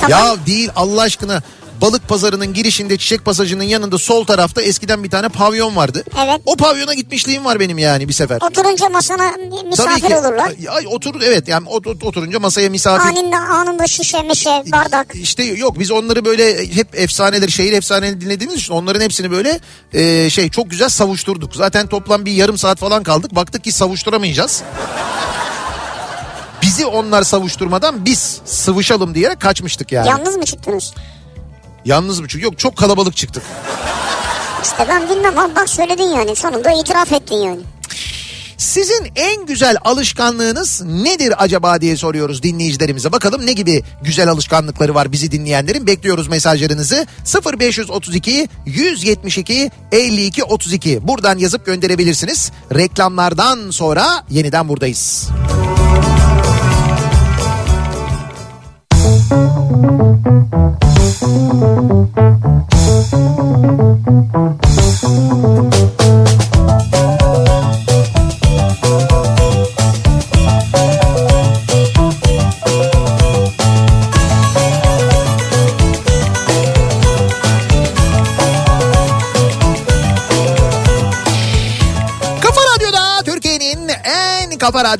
Tamam. Ya değil Allah aşkına balık pazarının girişinde çiçek pasajının yanında sol tarafta eskiden bir tane pavyon vardı. Evet. O pavyona gitmişliğim var benim yani bir sefer. Oturunca masana misafir olurlar. Ay, otur evet yani ot- ot- oturunca masaya misafir. Anında anında şişe mişe bardak. İşte yok biz onları böyle hep efsaneleri şehir efsaneleri dinlediğimiz için onların hepsini böyle e, şey çok güzel savuşturduk. Zaten toplam bir yarım saat falan kaldık. Baktık ki savuşturamayacağız. Bizi onlar savuşturmadan biz sıvışalım diyerek kaçmıştık yani. Yalnız mı çıktınız? Yalnız mı çünkü yok çok kalabalık çıktık. İşte ben bilmem ama bak söyledin yani sonunda itiraf ettin yani. Sizin en güzel alışkanlığınız nedir acaba diye soruyoruz dinleyicilerimize. Bakalım ne gibi güzel alışkanlıkları var bizi dinleyenlerin. Bekliyoruz mesajlarınızı. 0532 172 52 32. Buradan yazıp gönderebilirsiniz. Reklamlardan sonra yeniden buradayız. Kafa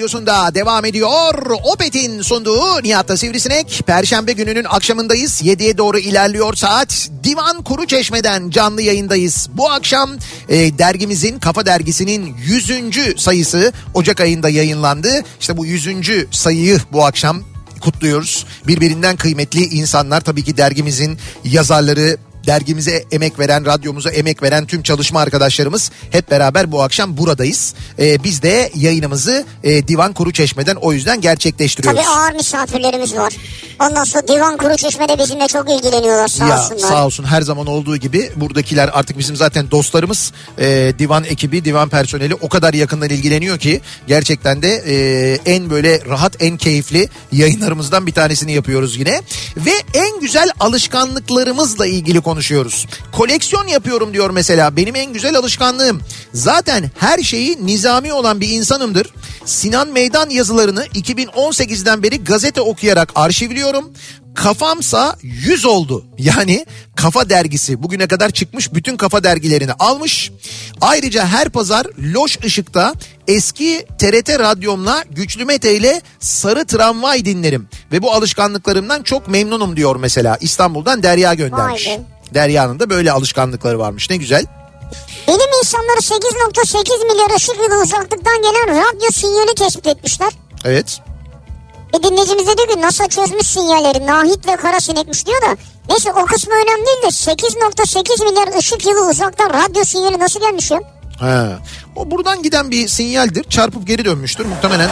radyosunda devam ediyor. Opet'in sunduğu Nihat'ta Sivrisinek. Perşembe gününün akşamındayız. 7'ye doğru ilerliyor saat. Divan Kuru Çeşme'den canlı yayındayız. Bu akşam e, dergimizin, Kafa Dergisi'nin 100. sayısı Ocak ayında yayınlandı. İşte bu 100. sayıyı bu akşam kutluyoruz. Birbirinden kıymetli insanlar tabii ki dergimizin yazarları, dergimize emek veren, radyomuza emek veren tüm çalışma arkadaşlarımız hep beraber bu akşam buradayız. Ee, biz de yayınımızı e, Divan Kuru Çeşme'den o yüzden gerçekleştiriyoruz. Tabii ağır misafirlerimiz var. Ondan sonra Divan Kuru Çeşme'de bizimle çok ilgileniyorlar sağ ya olsunlar. sağ olsun her zaman olduğu gibi buradakiler artık bizim zaten dostlarımız Ee, divan ekibi divan personeli o kadar yakından ilgileniyor ki gerçekten de e, en böyle rahat en keyifli yayınlarımızdan bir tanesini yapıyoruz yine ve en güzel alışkanlıklarımızla ilgili konuşuyoruz. Koleksiyon yapıyorum diyor mesela. Benim en güzel alışkanlığım. Zaten her şeyi nizami olan bir insanımdır Sinan Meydan yazılarını 2018'den beri gazete okuyarak arşivliyorum Kafamsa 100 oldu. Yani Kafa dergisi bugüne kadar çıkmış bütün kafa dergilerini almış. Ayrıca her pazar Loş Işık'ta eski TRT radyomla Güçlü Mete ile Sarı Tramvay dinlerim. Ve bu alışkanlıklarımdan çok memnunum diyor mesela. İstanbul'dan Derya göndermiş. Be. Derya'nın da böyle alışkanlıkları varmış ne güzel. Bilim insanları 8.8 milyar ışık yılı uzaklıktan gelen radyo sinyali tespit etmişler. Evet Bir dinleyicimiz de diyor ki NASA çözmüş sinyalleri Nahit ve kara sinekmiş diyor da. Neyse o kısmı önemli değil de 8.8 milyar ışık yılı uzaktan radyo sinyali nasıl gelmiş ya? He. O buradan giden bir sinyaldir. Çarpıp geri dönmüştür muhtemelen.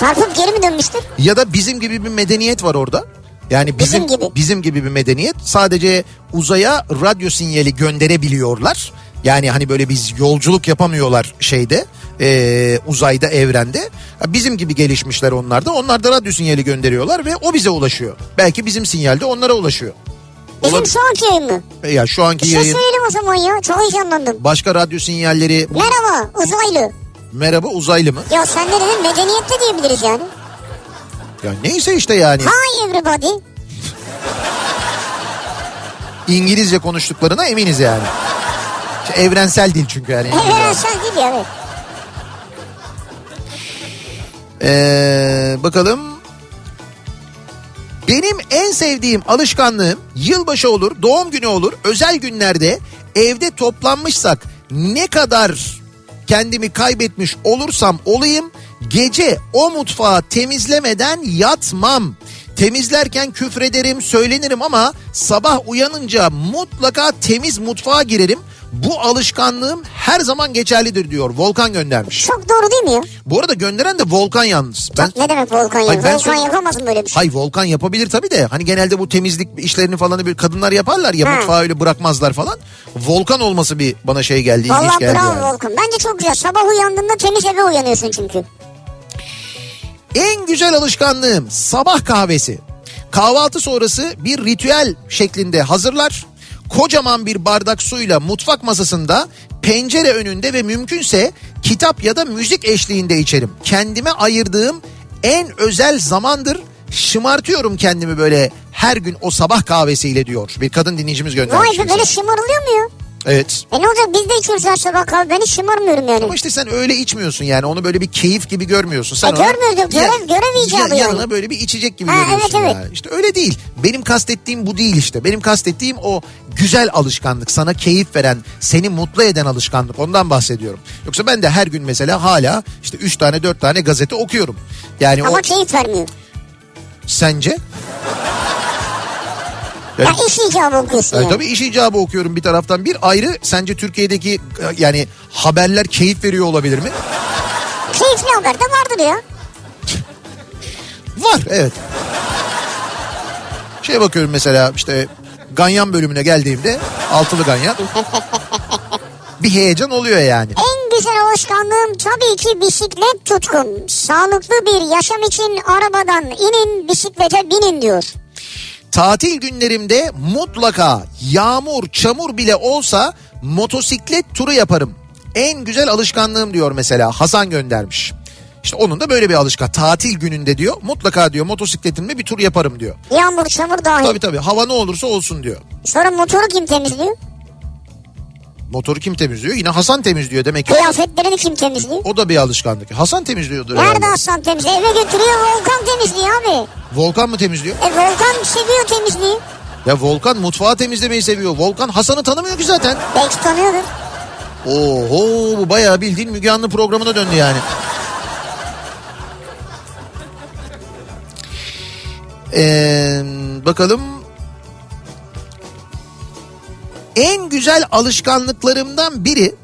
Çarpıp geri mi dönmüştür? Ya da bizim gibi bir medeniyet var orada. Yani bizim Bizim gibi. bizim gibi bir medeniyet sadece uzaya radyo sinyali gönderebiliyorlar. Yani hani böyle biz yolculuk yapamıyorlar şeyde e, uzayda evrende. Bizim gibi gelişmişler onlar da. Onlar da radyo sinyali gönderiyorlar ve o bize ulaşıyor. Belki bizim sinyal de onlara ulaşıyor. Bizim Olab- şu anki yayın mı? E Ya şu anki Bir şey yayın söyleyelim o zaman ya. Çok heyecanlandım. başka radyo sinyalleri Merhaba uzaylı. merhaba uzaylı mı? Ya sen de dedin medeniyette diyebiliriz yani. Ya neyse işte yani Hi everybody. İngilizce konuştuklarına eminiz yani. İşte evrensel dil çünkü yani. Evrensel değil ya evet. Ee, bakalım. Benim en sevdiğim alışkanlığım yılbaşı olur, doğum günü olur, özel günlerde evde toplanmışsak ne kadar kendimi kaybetmiş olursam olayım gece o mutfağı temizlemeden yatmam. Temizlerken küfrederim, söylenirim ama sabah uyanınca mutlaka temiz mutfağa girerim. Bu alışkanlığım her zaman geçerlidir diyor. Volkan göndermiş. Çok doğru değil mi ya? Bu arada gönderen de Volkan yalnız. Ben Ne demek Volkan ya? Hayır, ben Volkan söyle- yapamaz mı böyle bir şey? Hay Volkan yapabilir tabii de hani genelde bu temizlik işlerini falan bir kadınlar yaparlar ya Ha. mutfağı öyle bırakmazlar falan. Volkan olması bir bana şey geldi Valla geldi bravo yani. Volkan. Bence çok güzel. Sabah uyandığında temiz eve uyanıyorsun çünkü. En güzel alışkanlığım sabah kahvesi. Kahvaltı sonrası bir ritüel şeklinde hazırlar. Kocaman bir bardak suyla mutfak masasında pencere önünde ve mümkünse kitap ya da müzik eşliğinde içerim. Kendime ayırdığım en özel zamandır. Şımartıyorum kendimi böyle her gün o sabah kahvesiyle diyor. Bir kadın dinleyicimiz göndermiş. Vay be böyle şımarılıyor mu ya? Evet. E ne olacak biz de içiyoruz her sabah kahve. Ben hiç şımarmıyorum yani. Ama işte sen öyle içmiyorsun yani onu böyle bir keyif gibi görmüyorsun. Sen E, görmüyorum, görev- görev icabı yani. Yanına böyle bir içecek gibi Ha, görüyorsun evet, evet. yani. İşte öyle değil. Benim kastettiğim bu değil işte. Benim kastettiğim o güzel alışkanlık. Sana keyif veren, seni mutlu eden alışkanlık. Ondan bahsediyorum. Yoksa ben de her gün mesela hala işte 3 tane 4 tane gazete okuyorum. Yani Ama o keyif vermiyor. sence? Ya Yani- iş icabı okuyorsun Yani yani. tabii iş icabı okuyorum bir taraftan. Bir ayrı sence Türkiye'deki e, yani haberler keyif veriyor olabilir mi? Keyifli haber de vardır ya. Var evet. Şeye bakıyorum mesela işte Ganyan bölümüne geldiğimde altılı Ganyan. bir heyecan oluyor yani. En güzel alışkanlığım tabii ki bisiklet tutkun. Sağlıklı bir yaşam için arabadan inin bisiklete binin diyor. Tatil günlerimde mutlaka yağmur çamur bile olsa motosiklet turu yaparım. En güzel alışkanlığım diyor mesela Hasan göndermiş. İşte onun da böyle bir alışkan. Tatil gününde diyor mutlaka diyor motosikletimle bir tur yaparım diyor. Yağmur çamur dahil. Tabii tabii hava ne olursa olsun diyor. Sonra motoru kim temizliyor? Motoru kim temizliyor? Yine Hasan temizliyor demek ki. Kıyafetlerini kim temizliyor? O da bir alışkanlık. Hasan temizliyordur Nerede herhalde. Aslan temizliyor? Eve götürüyor Volkan temizliyor abi. Volkan mı temizliyor? E Volkan seviyor temizliği. Ya Volkan mutfağı temizlemeyi seviyor. Volkan Hasan'ı tanımıyor ki zaten. Belki tanıyordur. Oho bu bayağı bildiğin Müge Anlı programına döndü yani. Ee, bakalım. En güzel alışkanlıklarımdan biri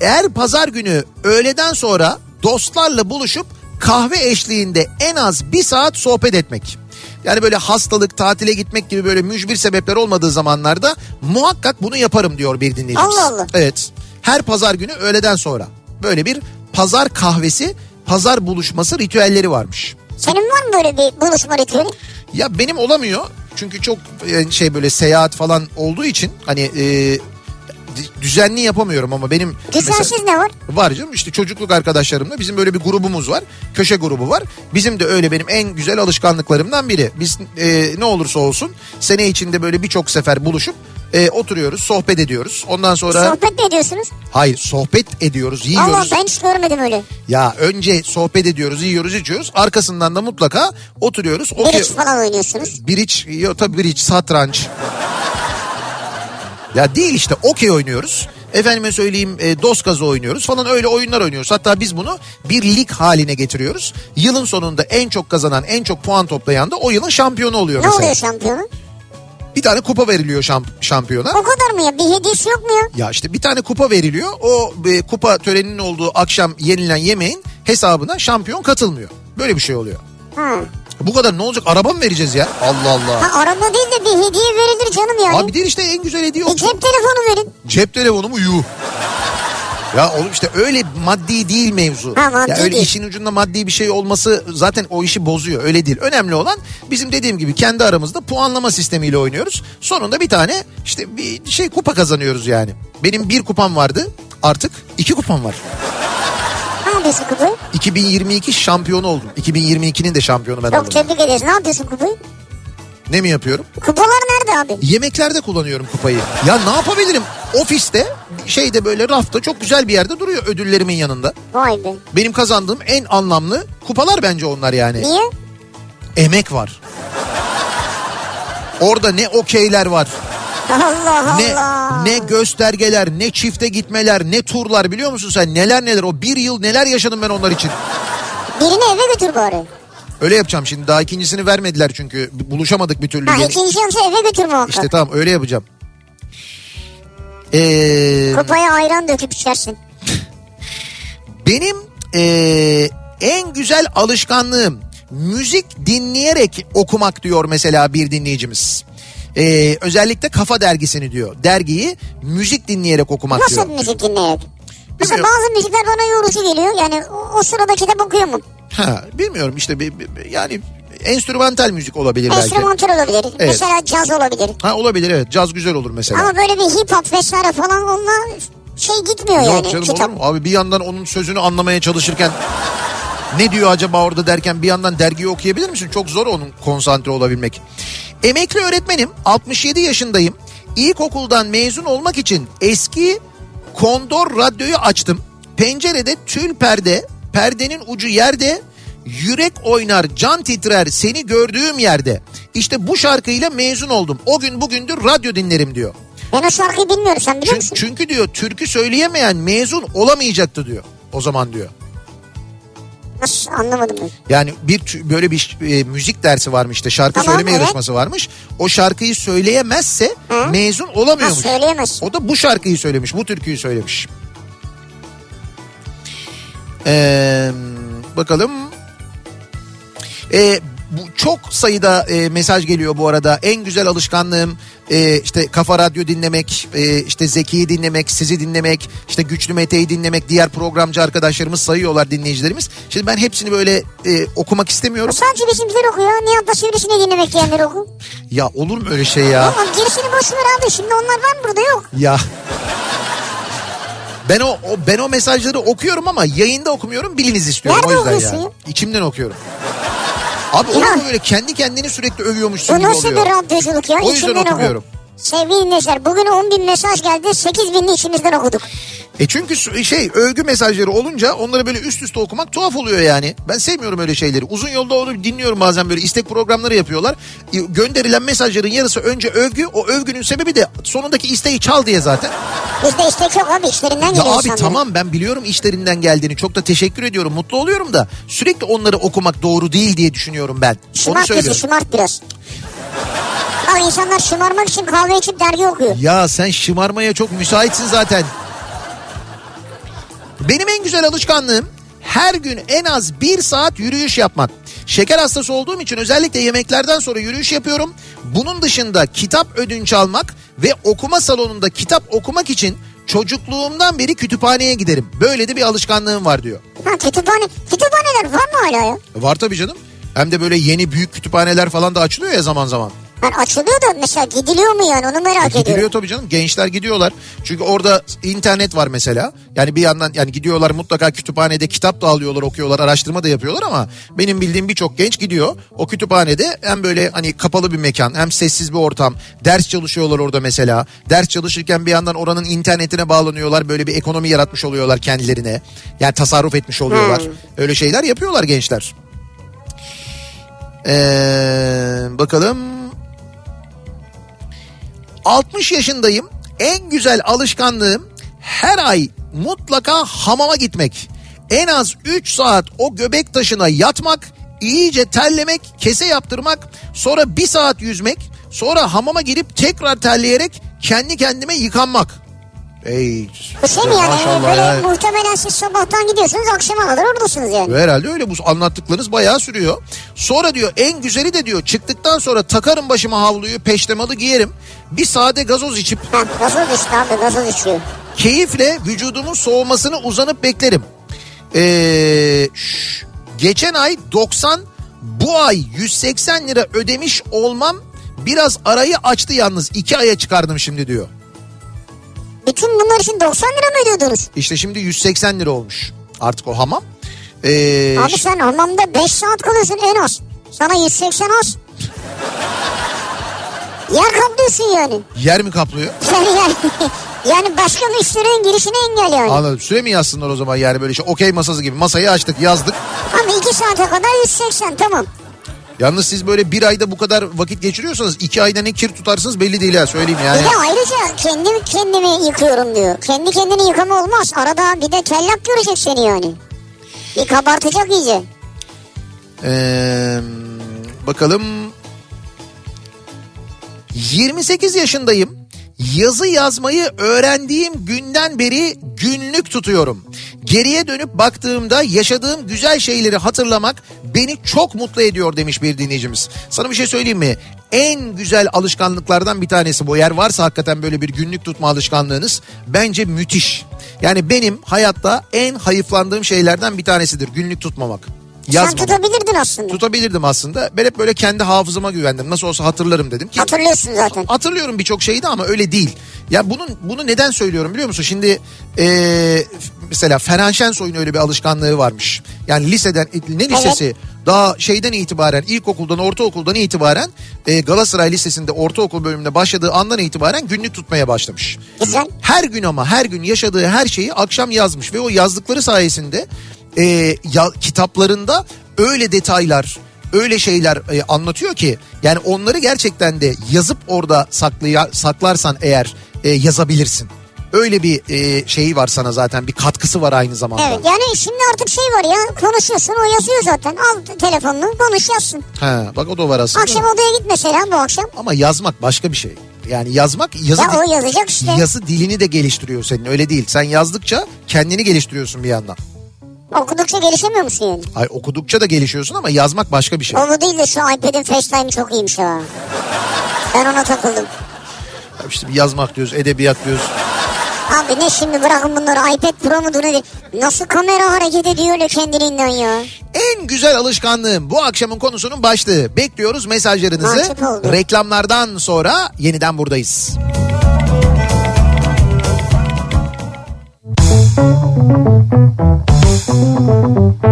eğer pazar günü öğleden sonra dostlarla buluşup kahve eşliğinde en az bir saat sohbet etmek. Yani böyle hastalık, tatile gitmek gibi böyle mücbir sebepler olmadığı zamanlarda muhakkak bunu yaparım diyor bir dinleyicimiz. Allah Allah. Evet. Her pazar günü öğleden sonra böyle bir pazar kahvesi, pazar buluşması ritüelleri varmış. Senin var mı böyle bir buluşma ritüeli? Ya benim olamıyor. Çünkü çok e, şey böyle seyahat falan olduğu için hani e, düzenli yapamıyorum ama benim Düzensiz ne var? Var canım işte çocukluk arkadaşlarımla bizim böyle bir grubumuz var. Köşe grubu var. Bizim de öyle benim en güzel alışkanlıklarımdan biri. Biz e, ne olursa olsun sene içinde böyle birçok sefer buluşup e, oturuyoruz, sohbet ediyoruz. Ondan sonra Sohbet mi ediyorsunuz? hayır sohbet ediyoruz, yiyoruz. Allah ben hiç görmedim öyle. Ya önce sohbet ediyoruz, yiyoruz, içiyoruz. Arkasından da mutlaka oturuyoruz. Okey- iç falan oynuyorsunuz. Biriç, yok tabii biriç, satranç. Ya değil işte okey oynuyoruz. Efendime söyleyeyim e, doskazı oynuyoruz falan öyle oyunlar oynuyoruz. Hatta biz bunu bir lig haline getiriyoruz. Yılın sonunda en çok kazanan en çok puan toplayan da o yılın şampiyonu oluyor Ne mesela. oluyor şampiyonu? Bir tane kupa veriliyor şamp- şampiyona. O kadar mı ya? Bir hediyesi yok mu ya? Ya işte bir tane kupa veriliyor. O e, kupa töreninin olduğu akşam yenilen yemeğin hesabına şampiyon katılmıyor. Böyle bir şey oluyor. Ha. Bu kadar ne olacak? Araba mı vereceğiz ya? Allah Allah. ha araba değil de bir hediye verilir canım yani. Abi değil işte en güzel hediye E o. cep telefonu verin. Cep telefonu mu? Yuh. Ya oğlum işte öyle maddi değil mevzu. Ha, maddi ya öyle değil. işin ucunda maddi bir şey olması zaten o işi bozuyor. Öyle değil. Önemli olan bizim dediğim gibi kendi aramızda puanlama sistemiyle oynuyoruz. Sonunda bir tane işte bir şey kupa kazanıyoruz yani. Benim bir kupam vardı. Artık iki kupam var. Ne yapıyorsun kupayı? 2022 şampiyonu oldum. 2022'nin de şampiyonu ben Yok oldum. tebrik ederiz. Ne yapıyorsun kupayı? Ne mi yapıyorum? Kupalar nerede abi? Yemeklerde kullanıyorum kupayı. Ya ne yapabilirim? Ofiste şeyde böyle rafta çok güzel bir yerde duruyor ödüllerimin yanında. Vay be. Benim kazandığım en anlamlı kupalar bence onlar yani. Niye? Emek var. Orada ne okeyler var, Allah ne Allah. ne göstergeler, ne çifte gitmeler, ne turlar biliyor musun sen? Neler neler o bir yıl neler yaşadım ben onlar için. Birini eve götür bari. Öyle yapacağım şimdi daha ikincisini vermediler çünkü buluşamadık bir türlü. Ha Yeni- ikinci yılsa eve götür muhakkak. İşte tamam öyle yapacağım. Ee, Kupaya ayran döküp içersin. Benim eee, en güzel alışkanlığım müzik dinleyerek okumak diyor mesela bir dinleyicimiz. Eee, özellikle Kafa Dergisi'ni diyor. Dergiyi müzik dinleyerek okumak Nasıl diyor. müzik dinleyerek? Mesela bazı müzikler bana yorucu geliyor. Yani o, o sırada kitap okuyor mu? Ha, bilmiyorum işte bir- bir- yani enstrümantal müzik olabilir belki. Enstrümantal olabilir. Evet. Mesela caz olabilir. Ha olabilir evet caz güzel olur mesela. Ama böyle bir hip hop vesaire falan onunla şey gitmiyor Yok yani canım kitap. olur mu? Abi bir yandan onun sözünü anlamaya çalışırken ne diyor acaba orada derken bir yandan dergiyi okuyabilir misin? Çok zor onun konsantre olabilmek. Emekli öğretmenim 67 yaşındayım. İlkokuldan mezun olmak için eski kondor radyoyu açtım. Pencerede tül perde, perdenin ucu yerde, yürek oynar, can titrer seni gördüğüm yerde. İşte bu şarkıyla mezun oldum. O gün bugündür radyo dinlerim diyor. Ben o şarkıyı bilmiyorum sen biliyor musun? çünkü diyor türkü söyleyemeyen mezun olamayacaktı diyor. O zaman diyor. Nasıl anlamadım ben. Yani bir böyle bir e, müzik dersi varmış işte şarkı Tamam, söyleme evet. yarışması varmış. O şarkıyı söyleyemezse Hı? mezun Ha olamıyormuş. söyleyemez. O da bu şarkıyı söylemiş, bu türküyü söylemiş. Ee, bakalım. Ee, bu çok sayıda e, mesaj geliyor bu arada. En güzel alışkanlığım e, işte Kafa Radyo dinlemek, e, işte Zeki'yi dinlemek, sizi dinlemek, işte Güçlü Mete'yi dinlemek, diğer programcı arkadaşlarımız sayıyorlar dinleyicilerimiz. Şimdi ben hepsini böyle e, okumak istemiyorum. Sadece bizimkiler okuyor. Nihat'la Sivrisineği dinlemek diyenler oku. Ya olur mu öyle şey ya? Ama gerisini boş ver abi. Şimdi onlar var mı burada yok. Ya. Ben o, o ben o mesajları okuyorum ama yayında okumuyorum biliniz istiyorum Nerede o yüzden okuyorsun ya. ya? İçimden okuyorum. Abi Ya. mu böyle kendi kendini sürekli övüyormuşsun Bu gibi nasıl oluyor. bir radyoculuk ya? O yüzden İçinden oku. Sevgili dinleyiciler bugün 10 bin mesaj geldi. 8 binini içimizden okuduk. E çünkü şey övgü mesajları olunca onları böyle üst üste okumak tuhaf oluyor yani. Ben sevmiyorum öyle şeyleri. Uzun yolda onu dinliyorum bazen böyle istek programları yapıyorlar. E, Gönderilen mesajların yarısı önce övgü. O övgünün sebebi de sonundaki isteği çal diye zaten. Bizde istek yok abi işlerinden Ya geliyor abi insanların. tamam ben biliyorum işlerinden geldiğini. Çok da teşekkür ediyorum. Mutlu oluyorum da sürekli onları okumak doğru değil diye düşünüyorum ben. Onu Şımart bizi söylüyorum. şımart biraz. Bak insanlar şımarmak için kahve içip dergi okuyor. Ya sen şımarmaya çok müsaitsin zaten. Benim en güzel alışkanlığım her gün en az bir saat yürüyüş yapmak. Şeker hastası olduğum için özellikle yemeklerden sonra yürüyüş yapıyorum. Bunun dışında kitap ödünç almak ve okuma salonunda kitap okumak için çocukluğumdan beri kütüphaneye giderim. Böyle de bir alışkanlığım var diyor. Ha kütüphane, kütüphaneler var mı hala ya? Var tabii canım. Hem de böyle yeni büyük kütüphaneler falan da açılıyor ya zaman zaman. Yani açılıyor da mesela gidiliyor mu yani onu merak Gidiliyor ediyorum. tabii canım. Gençler gidiyorlar. Çünkü orada internet var mesela. Yani bir yandan yani gidiyorlar mutlaka kütüphanede kitap da alıyorlar, okuyorlar, araştırma da yapıyorlar ama benim bildiğim birçok genç gidiyor. O kütüphanede hem böyle hani kapalı bir mekan, hem sessiz bir ortam. Ders çalışıyorlar orada mesela. Ders çalışırken bir yandan oranın internetine bağlanıyorlar. Böyle bir ekonomi yaratmış oluyorlar kendilerine. Yani tasarruf etmiş oluyorlar. Öyle şeyler yapıyorlar gençler. Ee, bakalım 60 yaşındayım. En güzel alışkanlığım her ay mutlaka hamama gitmek. En az 3 saat o göbek taşına yatmak, iyice terlemek, kese yaptırmak, sonra 1 saat yüzmek, sonra hamama girip tekrar terleyerek kendi kendime yıkanmak. Ey, Bu şey mi yani? maşallah Böyle ya. muhtemelen siz sabahtan gidiyorsunuz akşama kadar oradasınız yani. Herhalde öyle bu anlattıklarınız bayağı sürüyor. Sonra diyor en güzeli de diyor çıktıktan sonra takarım başıma havluyu peştemalı giyerim. Bir sade gazoz içip Ha, gazoz işte abi gazoz içiyor. keyifle vücudumun soğumasını uzanıp beklerim. Ee, şş, geçen ay 90 bu ay 180 lira ödemiş olmam biraz arayı açtı yalnız. iki aya çıkardım şimdi diyor. Bütün bunlar için 90 lira mı ödüyordunuz? İşte şimdi 180 lira olmuş artık o hamam. Ee, Abi sen hamamda 5 saat kalıyorsun en az. Sana 180 az. Yer kaplıyorsun yani. yer mi kaplıyor? Yani, yani, yani başka müşterinin girişine engel yani. Anladım. Süre mi yazsınlar o zaman yani böyle şey okey masası gibi masayı açtık yazdık. Ama 2 saate kadar 180 tamam. Yalnız siz böyle bir ayda bu kadar vakit geçiriyorsanız iki ayda ne kir tutarsınız belli değil ha söyleyeyim yani. Bir de ayrıca kendim kendimi yıkıyorum diyor. Kendi kendini yıkama olmaz. Arada bir de tellak görecek seni yani. Bir kabartacak iyice. Ee, bakalım 28 yaşındayım. Yazı yazmayı öğrendiğim günden beri günlük tutuyorum. Geriye dönüp baktığımda yaşadığım güzel şeyleri hatırlamak beni çok mutlu ediyor demiş bir dinleyicimiz. Sana bir şey söyleyeyim mi? En güzel alışkanlıklardan bir tanesi bu. Eğer varsa hakikaten böyle bir günlük tutma alışkanlığınız bence müthiş. Yani benim hayatta en hayıflandığım şeylerden bir tanesidir günlük tutmamak. Sen Yazmamak. tutabilirdin aslında. Tutabilirdim aslında. Ben hep böyle kendi hafızama güvendim. Nasıl olsa hatırlarım dedim ki. Hatırlıyorsun zaten. Hatırlıyorum birçok şeyi de ama öyle değil. Ya bunun bunu neden söylüyorum biliyor musun? Şimdi eee, mesela Ferhan Şensoy'un öyle bir alışkanlığı varmış. Yani liseden ne lisesi? Daha şeyden itibaren ilkokuldan ortaokuldan itibaren e, Galatasaray Lisesi'nde ortaokul bölümünde başladığı andan itibaren günlük tutmaya başlamış. Güzel. Her gün ama her gün yaşadığı her şeyi akşam yazmış ve o yazdıkları sayesinde e, ya, kitaplarında öyle detaylar öyle şeyler e, anlatıyor ki yani onları gerçekten de yazıp orada saklaya, saklarsan eğer e, yazabilirsin. Öyle bir e, şeyi var sana zaten bir katkısı var aynı zamanda. Evet yani şimdi artık şey var ya konuşuyorsun o yazıyor zaten. Al telefonunu konuş yazsın. Ha, bak o da var aslında. Akşam odaya git mesela bu akşam. Ama yazmak başka bir şey. Yani yazmak yazı, Ya o yazacak işte. yazı dilini de geliştiriyor senin öyle değil. Sen yazdıkça kendini geliştiriyorsun bir yandan. Okudukça gelişemiyor musun yani? Ay okudukça da gelişiyorsun ama yazmak başka bir şey. O bu değil de şu iPad'in FaceTime'i çok iyiymiş ha. Ben ona takıldım. İşte bir yazmak diyoruz, edebiyat diyoruz. Abi ne şimdi bırakın bunları iPad Pro mudur nedir? Nasıl kamera hareket ediyor öyle kendiliğinden ya? En güzel alışkanlığım bu akşamın konusunun başlığı. Bekliyoruz mesajlarınızı. Reklamlardan sonra yeniden buradayız. Kafa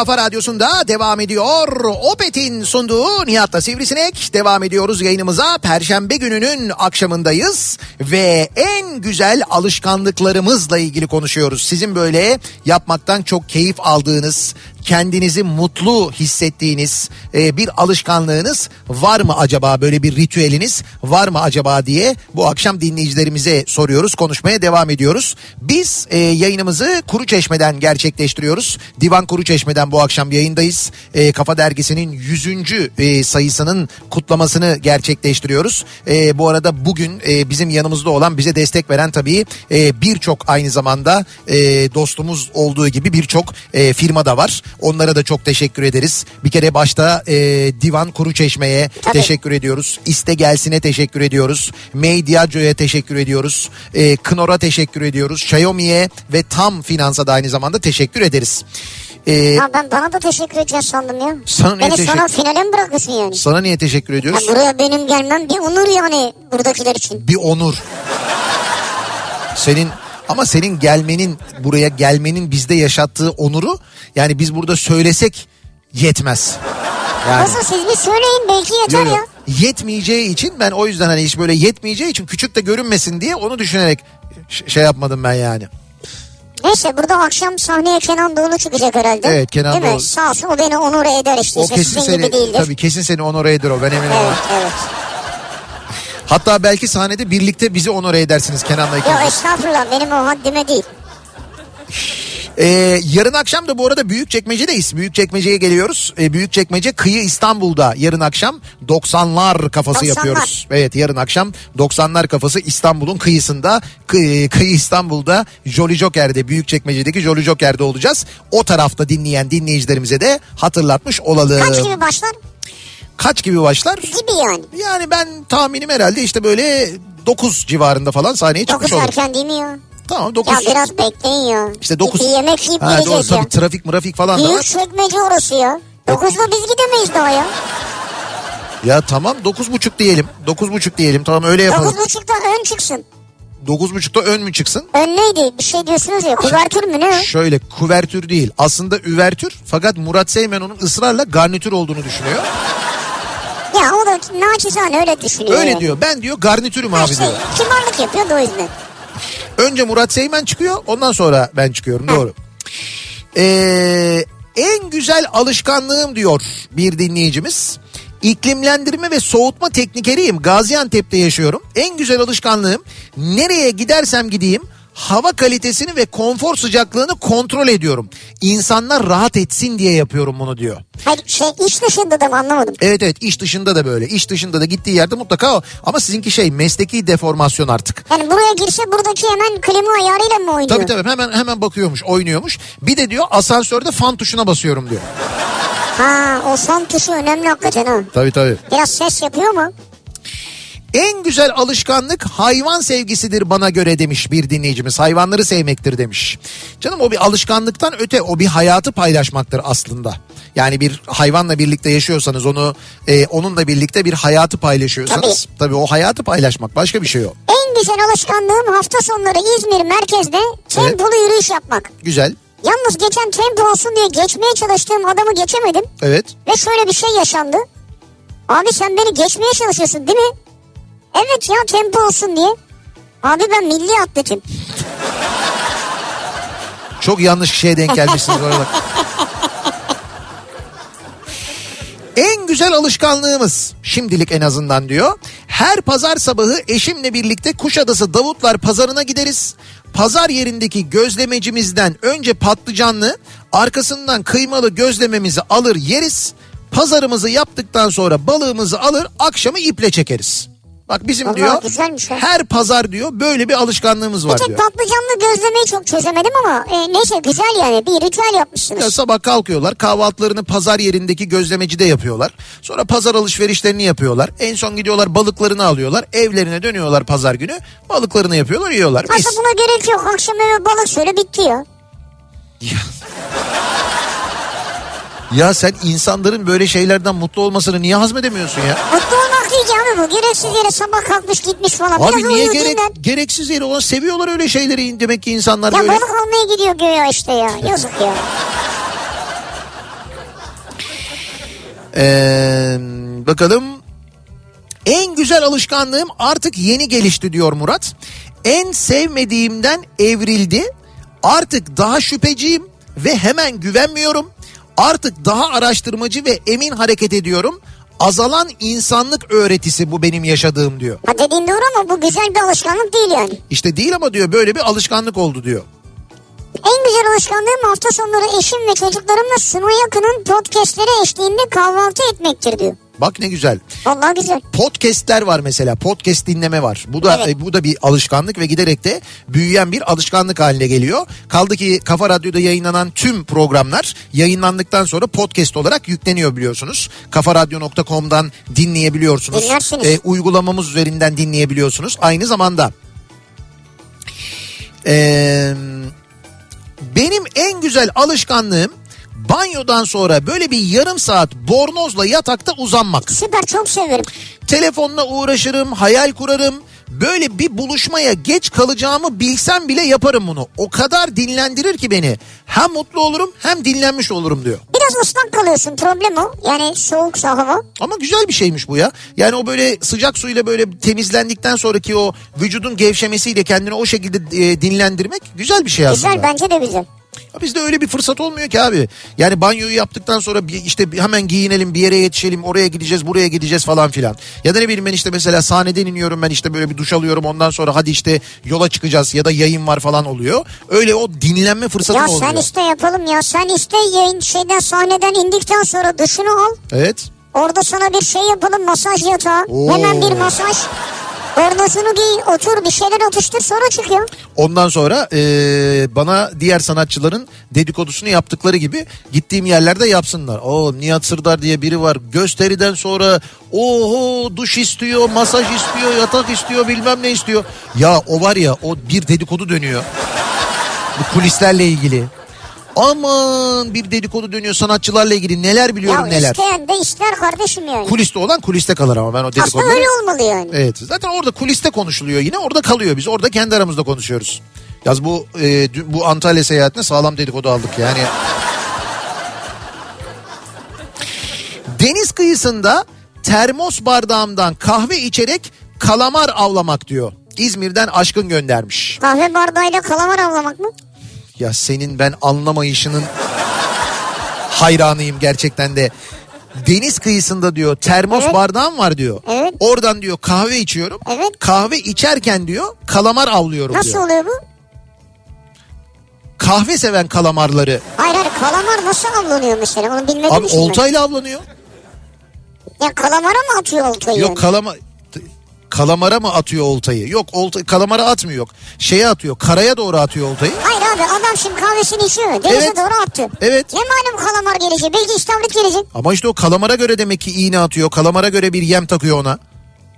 kafa radyosunda devam ediyor. Opet'in sunduğu Nihat'la Sivrisinek devam ediyoruz yayınımıza. Perşembe gününün akşamındayız ve en güzel alışkanlıklarımızla ilgili konuşuyoruz. Sizin böyle yapmaktan çok keyif aldığınız, kendinizi mutlu hissettiğiniz e, bir alışkanlığınız var mı acaba? Böyle bir ritüeliniz var mı acaba diye bu akşam dinleyicilerimize soruyoruz. Konuşmaya devam ediyoruz. Biz e, yayınımızı Kuru Çeşme'den gerçekleştiriyoruz. Divan Kuru Çeşme'den bu akşam yayındayız. E, Kafa Dergisi'nin 100. e, sayısının kutlamasını gerçekleştiriyoruz. E, bu arada bugün e, bizim yanımızda olan bize destek veren tabii e, birçok aynı zamanda e, dostumuz olduğu gibi birçok e, firma da var. Onlara da çok teşekkür ederiz. Bir kere başta e, Divan Kuru Çeşme'ye Tabii. teşekkür ediyoruz. İste Gelsin'e teşekkür ediyoruz. Mediacio'ya teşekkür ediyoruz. E, Knorr'a teşekkür ediyoruz. Xiaomi'ye ve Tam Finans'a da aynı zamanda teşekkür ederiz. E, Ya ben bana da teşekkür edeceğiz sandım ya. Sana niye Beni teşekkür- sonra finale mi bırakıyorsun yani? sana niye teşekkür Ya ediyoruz? buraya benim gelmem bir onur yani buradakiler için. Bir onur. Senin Ama senin gelmenin buraya gelmenin bizde yaşattığı onuru yani biz burada söylesek yetmez. Yani Nasıl siz bir söyleyin belki yeter Yo, yo. ya. yetmeyeceği için ben o yüzden hani hiç böyle yetmeyeceği için küçük de görünmesin diye onu düşünerek şey yapmadım ben yani. Neyse burada akşam sahneye Kenan Doğulu çıkacak herhalde. Evet, Kenan Değil mi? Doğulu. Sağ olsun o beni onur eder işte. O kesin sizin gibi seni değildir. tabii kesin seni onore eder o ben eminim. Evet ona. evet. Hatta belki sahnede birlikte bizi onore edersiniz Kenan'la ikiniz. Yok estağfurullah benim o haddime değil. Ee, yarın akşam da bu arada Büyükçekmece'deyiz. Büyükçekmece'ye geliyoruz. Ee, Büyükçekmece kıyı İstanbul'da yarın akşam 90'lar kafası 90'lar. yapıyoruz. Evet yarın akşam 90'lar kafası İstanbul'un kıyısında kıyı, kıyı İstanbul'da Jolly Joker'de Büyükçekmece'deki Jolly Joker'de olacağız. O tarafta dinleyen dinleyicilerimize de hatırlatmış olalım. Kaç gibi başlar? Kaç gibi başlar? Gibi yani. Yani ben tahminim herhalde işte böyle 9 civarında falan sahneye çıkmış 9 olur. erken değil mi ya? Tamam 9. Ya biraz bekleyin ya. İşte 9. Bir yemek yiyip ha, doğru, gideceğiz ya. tabii trafik mırafik falan da Büyük var. çekmece orası ya. 9'da biz gidemeyiz daha ya. Ya tamam 9.30 diyelim. 9.30 diyelim tamam öyle yapalım. 9.30'da ön çıksın. 9.30'da ön mü çıksın? Ön neydi? Bir şey diyorsunuz ya. Kuvertür mü ne? Şöyle kuvertür değil. Aslında üvertür fakat Murat Seymen onun ısrarla garnitür olduğunu düşünüyor. Ya o da naçizane öyle düşünüyor. Öyle yani. diyor. Ben diyor garnitürüm abi şey diyor. kibarlık yapıyor da o yüzden. Önce Murat Seymen çıkıyor ondan sonra ben çıkıyorum doğru. Ee, en güzel alışkanlığım diyor bir dinleyicimiz. İklimlendirme ve soğutma teknikeriyim. Gaziantep'te yaşıyorum. En güzel alışkanlığım nereye gidersem gideyim hava kalitesini ve konfor sıcaklığını kontrol ediyorum. İnsanlar rahat etsin diye yapıyorum bunu diyor. Hayır şey iş dışında da mı anlamadım. Evet evet iş dışında da böyle. İş dışında da gittiği yerde mutlaka o. Ama sizinki şey mesleki deformasyon artık. Yani buraya girse buradaki hemen klima ayarıyla mı oynuyor? Tabii tabii hemen hemen bakıyormuş, oynuyormuş. Bir de diyor asansörde fan tuşuna basıyorum diyor. Ha o son tuşu önemli hakikaten ha. Tabii tabii. Biraz ses yapıyor mu? En güzel alışkanlık hayvan sevgisidir bana göre demiş bir dinleyicimiz. Hayvanları sevmektir demiş. Canım o bir alışkanlıktan öte o bir hayatı paylaşmaktır aslında. Yani bir hayvanla birlikte yaşıyorsanız onu e, onunla birlikte bir hayatı paylaşıyorsanız tabii. o hayatı paylaşmak başka bir şey o. En güzel alışkanlığım hafta sonları İzmir merkezde tempolu yürüyüş yapmak. Güzel. Yalnız geçen tempo olsun diye geçmeye çalıştığım adamı geçemedim. Evet. Ve şöyle bir şey yaşandı. Abi sen beni geçmeye çalışıyorsun değil mi? Evet ya tempo olsun diye. Abi ben milli atletim. Çok yanlış şeye denk gelmişsiniz orada. En güzel alışkanlığımız şimdilik en azından diyor. Her pazar sabahı eşimle birlikte Kuşadası Davutlar pazarına gideriz. Pazar yerindeki gözlemecimizden önce patlıcanlı arkasından kıymalı gözlememizi alır yeriz. Pazarımızı yaptıktan sonra balığımızı alır akşamı iple çekeriz. Bak bizim Vallahi diyor güzelmiş her pazar diyor böyle bir alışkanlığımız Bir var tek diyor. patlıcanlı gözlemeyi çok çözemedim ama e, neyse güzel yani bir ritüel yapmışsınız. Ya sabah kalkıyorlar kahvaltılarını pazar yerindeki gözlemecide yapıyorlar. Sonra pazar alışverişlerini yapıyorlar. En son gidiyorlar balıklarını alıyorlar. Evlerine dönüyorlar pazar günü. Balıklarını yapıyorlar yiyorlar. Aslında buna gerek yok. Akşam eve balık söyle bitti ya. Ya sen insanların böyle şeylerden mutlu olmasını niye hazmedemiyorsun ya? Mutlu ki abi bu. Gereksiz yere sabah kalkmış gitmiş falan. Abi Biraz niye gerek, gereksiz yere olan seviyorlar öyle şeyleri demek ki insanlar Ya böyle. balık almaya gidiyor göğe işte ya. Yazık ya. Ee, bakalım. En güzel alışkanlığım artık yeni gelişti diyor Murat. En sevmediğimden evrildi. Artık daha şüpheciyim ve hemen güvenmiyorum. Artık daha araştırmacı ve emin hareket ediyorum. Azalan insanlık öğretisi bu benim yaşadığım diyor. Ha dediğin doğru ama bu güzel bir alışkanlık değil yani. İşte değil ama diyor böyle bir alışkanlık oldu diyor. En güzel alışkanlığım hafta sonları eşim ve çocuklarımla Sunu Yakın'ın podcastleri eşliğinde kahvaltı etmektir diyor. Bak ne güzel. Vallahi güzel. Podcast'ler var mesela. Podcast dinleme var. Bu da Evet. e, bu da bir alışkanlık ve giderek de büyüyen bir alışkanlık haline geliyor. Kaldı ki Kafa Radyo'da yayınlanan tüm programlar yayınlandıktan sonra podcast olarak yükleniyor biliyorsunuz. kafaradyo.com'dan dinleyebiliyorsunuz. Dinlersiniz. E, uygulamamız üzerinden dinleyebiliyorsunuz. Aynı zamanda Eee benim en güzel alışkanlığım banyodan sonra böyle bir yarım saat bornozla yatakta uzanmak. Süper çok severim. Telefonla uğraşırım, hayal kurarım. Böyle bir buluşmaya geç kalacağımı bilsem bile yaparım bunu. O kadar dinlendirir ki beni. Hem mutlu olurum hem dinlenmiş olurum diyor. Biraz ıslak kalıyorsun problem o. Yani soğuksa hava. Ama güzel bir şeymiş bu ya. Yani o böyle sıcak suyla böyle temizlendikten sonraki o vücudun gevşemesiyle kendini o şekilde e, dinlendirmek güzel bir şey aslında. Güzel bence de güzel. Ya Bizde öyle bir fırsat olmuyor ki abi. Yani banyoyu yaptıktan sonra bir işte hemen giyinelim bir yere yetişelim oraya gideceğiz buraya gideceğiz falan filan. Ya da ne bileyim ben işte mesela sahneden iniyorum ben işte böyle bir duş alıyorum ondan sonra hadi işte yola çıkacağız ya da yayın var falan oluyor. Öyle o dinlenme fırsatım Ya oluyor. sen iste yapalım ya. Sen iste yayın şeyden sahneden indikten sonra duşunu al. Evet. Orada sana bir şey yapalım masaj yatağı. Oo. Hemen bir masaj. Bornosunu giy otur bir şeyler atıştır sonra çıkıyor. Ondan sonra e, bana diğer sanatçıların dedikodusunu yaptıkları gibi gittiğim yerlerde yapsınlar. O Nihat Sırdar diye biri var. Gösteriden sonra oho duş istiyor, masaj istiyor, yatak istiyor, bilmem ne istiyor. Ya o var ya o bir dedikodu dönüyor. Bu kulislerle ilgili. Aman bir dedikodu dönüyor sanatçılarla ilgili neler biliyorum ya neler. isteyen de ister kardeşim yani. Kuliste olan kuliste kalır ama ben o Aslında dedikoduları... öyle olmalı yani. Evet zaten orada kuliste konuşuluyor yine orada kalıyor biz orada kendi aramızda konuşuyoruz. Yaz bu e, bu Antalya seyahatine sağlam dedikodu aldık yani. Deniz kıyısında termos bardağımdan kahve içerek kalamar avlamak diyor. İzmir'den aşkın göndermiş. Kahve bardağıyla kalamar avlamak mı? Ya senin ben anlamayışının hayranıyım gerçekten de. Deniz kıyısında diyor termos Evet. bardağım var diyor. Evet. Oradan diyor kahve içiyorum. Evet. Kahve içerken diyor kalamar avlıyorum Nasıl diyor. oluyor bu? Kahve seven kalamarları Hayır hayır kalamar nasıl avlanıyor mesela onu bilmediğim abi ben. oltayla avlanıyor. Ya kalamara mı atıyor oltayı? Yok kalama kalamara mı atıyor oltayı? Yok olta kalamara atmıyor yok. Şeye atıyor karaya doğru atıyor oltayı. Hayır abi adam şimdi kahvesini içiyor. Denize Evet. doğru attı. Evet. Ne malum kalamar gelecek? Belki istavrit gelecek. Ama işte o kalamara göre demek ki iğne atıyor. Kalamara göre bir yem takıyor ona.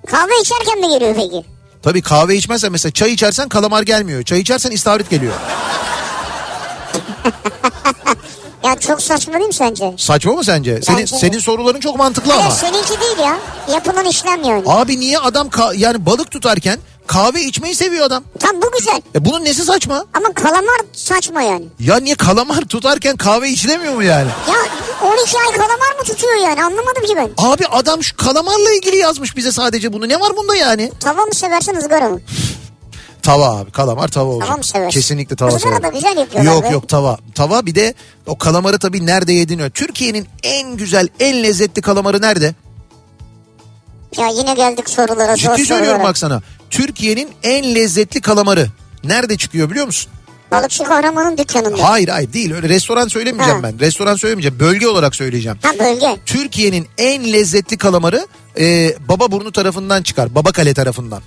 Kahve içerken mi geliyor peki? Tabii kahve içmezsen mesela çay içersen kalamar gelmiyor. Çay içersen istavrit geliyor. Ya çok saçma değil mi sence? Saçma mı sence? Senin Bence de. senin soruların çok mantıklı ama. Hayır seninki değil ya. Yapılan işlem yani. Abi niye adam ka- yani balık tutarken kahve içmeyi seviyor adam? Tam bu güzel. E bunun nesi saçma? Ama kalamar saçma yani. Ya niye kalamar tutarken kahve içilemiyor mu yani? Ya 12 ay kalamar mı tutuyor yani anlamadım ki ben. Abi adam şu kalamarla ilgili yazmış bize sadece bunu. Ne var bunda yani? Tava mı seversin ızgara mı? Tava abi kalamar tava olacak. Tava mı seversin? Kesinlikle tava Izgara severim. da güzel yapıyorlar Yok be. yok tava. Tava bir de o kalamarı tabii nerede yediğini. Türkiye'nin en güzel en lezzetli kalamarı nerede? Ya yine geldik sorulara. Ciddi söylüyorum sorulara. bak sana. Türkiye'nin en lezzetli kalamarı nerede çıkıyor biliyor musun? Balıkçı kahramanın dükkanında. Hayır hayır değil öyle restoran söylemeyeceğim Ha. ben. Restoran söylemeyeceğim bölge olarak söyleyeceğim. Ha bölge. Türkiye'nin en lezzetli kalamarı e, Bababurnu tarafından çıkar. Babakale tarafından.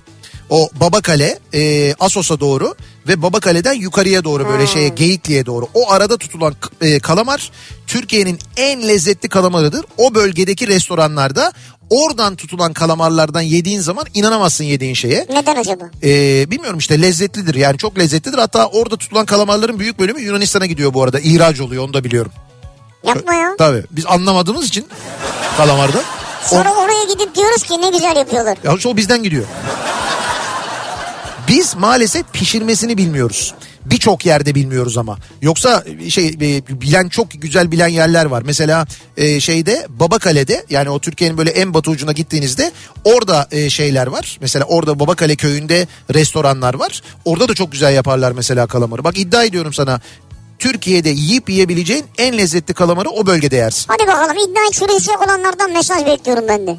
O Babakale e, Asos'a doğru ve Babakale'den yukarıya doğru böyle şeye Geyikli'ye doğru. O arada tutulan e, kalamar Türkiye'nin en lezzetli kalamarıdır. O bölgedeki restoranlarda oradan tutulan kalamarlardan yediğin zaman inanamazsın yediğin şeye. Neden acaba? Ee, bilmiyorum işte lezzetlidir yani çok lezzetlidir. Hatta orada tutulan kalamarların büyük bölümü Yunanistan'a gidiyor bu arada. İhraç oluyor onu da biliyorum. Yapma ya. Tabii biz anlamadığımız için kalamarda. Sonra oraya gidip diyoruz ki ne güzel yapıyorlar. Ya o bizden gidiyor. Biz maalesef pişirmesini bilmiyoruz. Birçok yerde bilmiyoruz ama. Yoksa şey e, bilen çok güzel bilen yerler var. Mesela e, şeyde Babakale'de yani o Türkiye'nin böyle en batı ucuna gittiğinizde orada e, şeyler var. Mesela orada Babakale köyünde restoranlar var. Orada da çok güzel yaparlar mesela kalamarı. Bak iddia ediyorum sana. Türkiye'de yiyip yiyebileceğin en lezzetli kalamarı o bölgede yersin. Hadi bakalım iddiayı çürüyecek olanlardan mesaj bekliyorum ben de.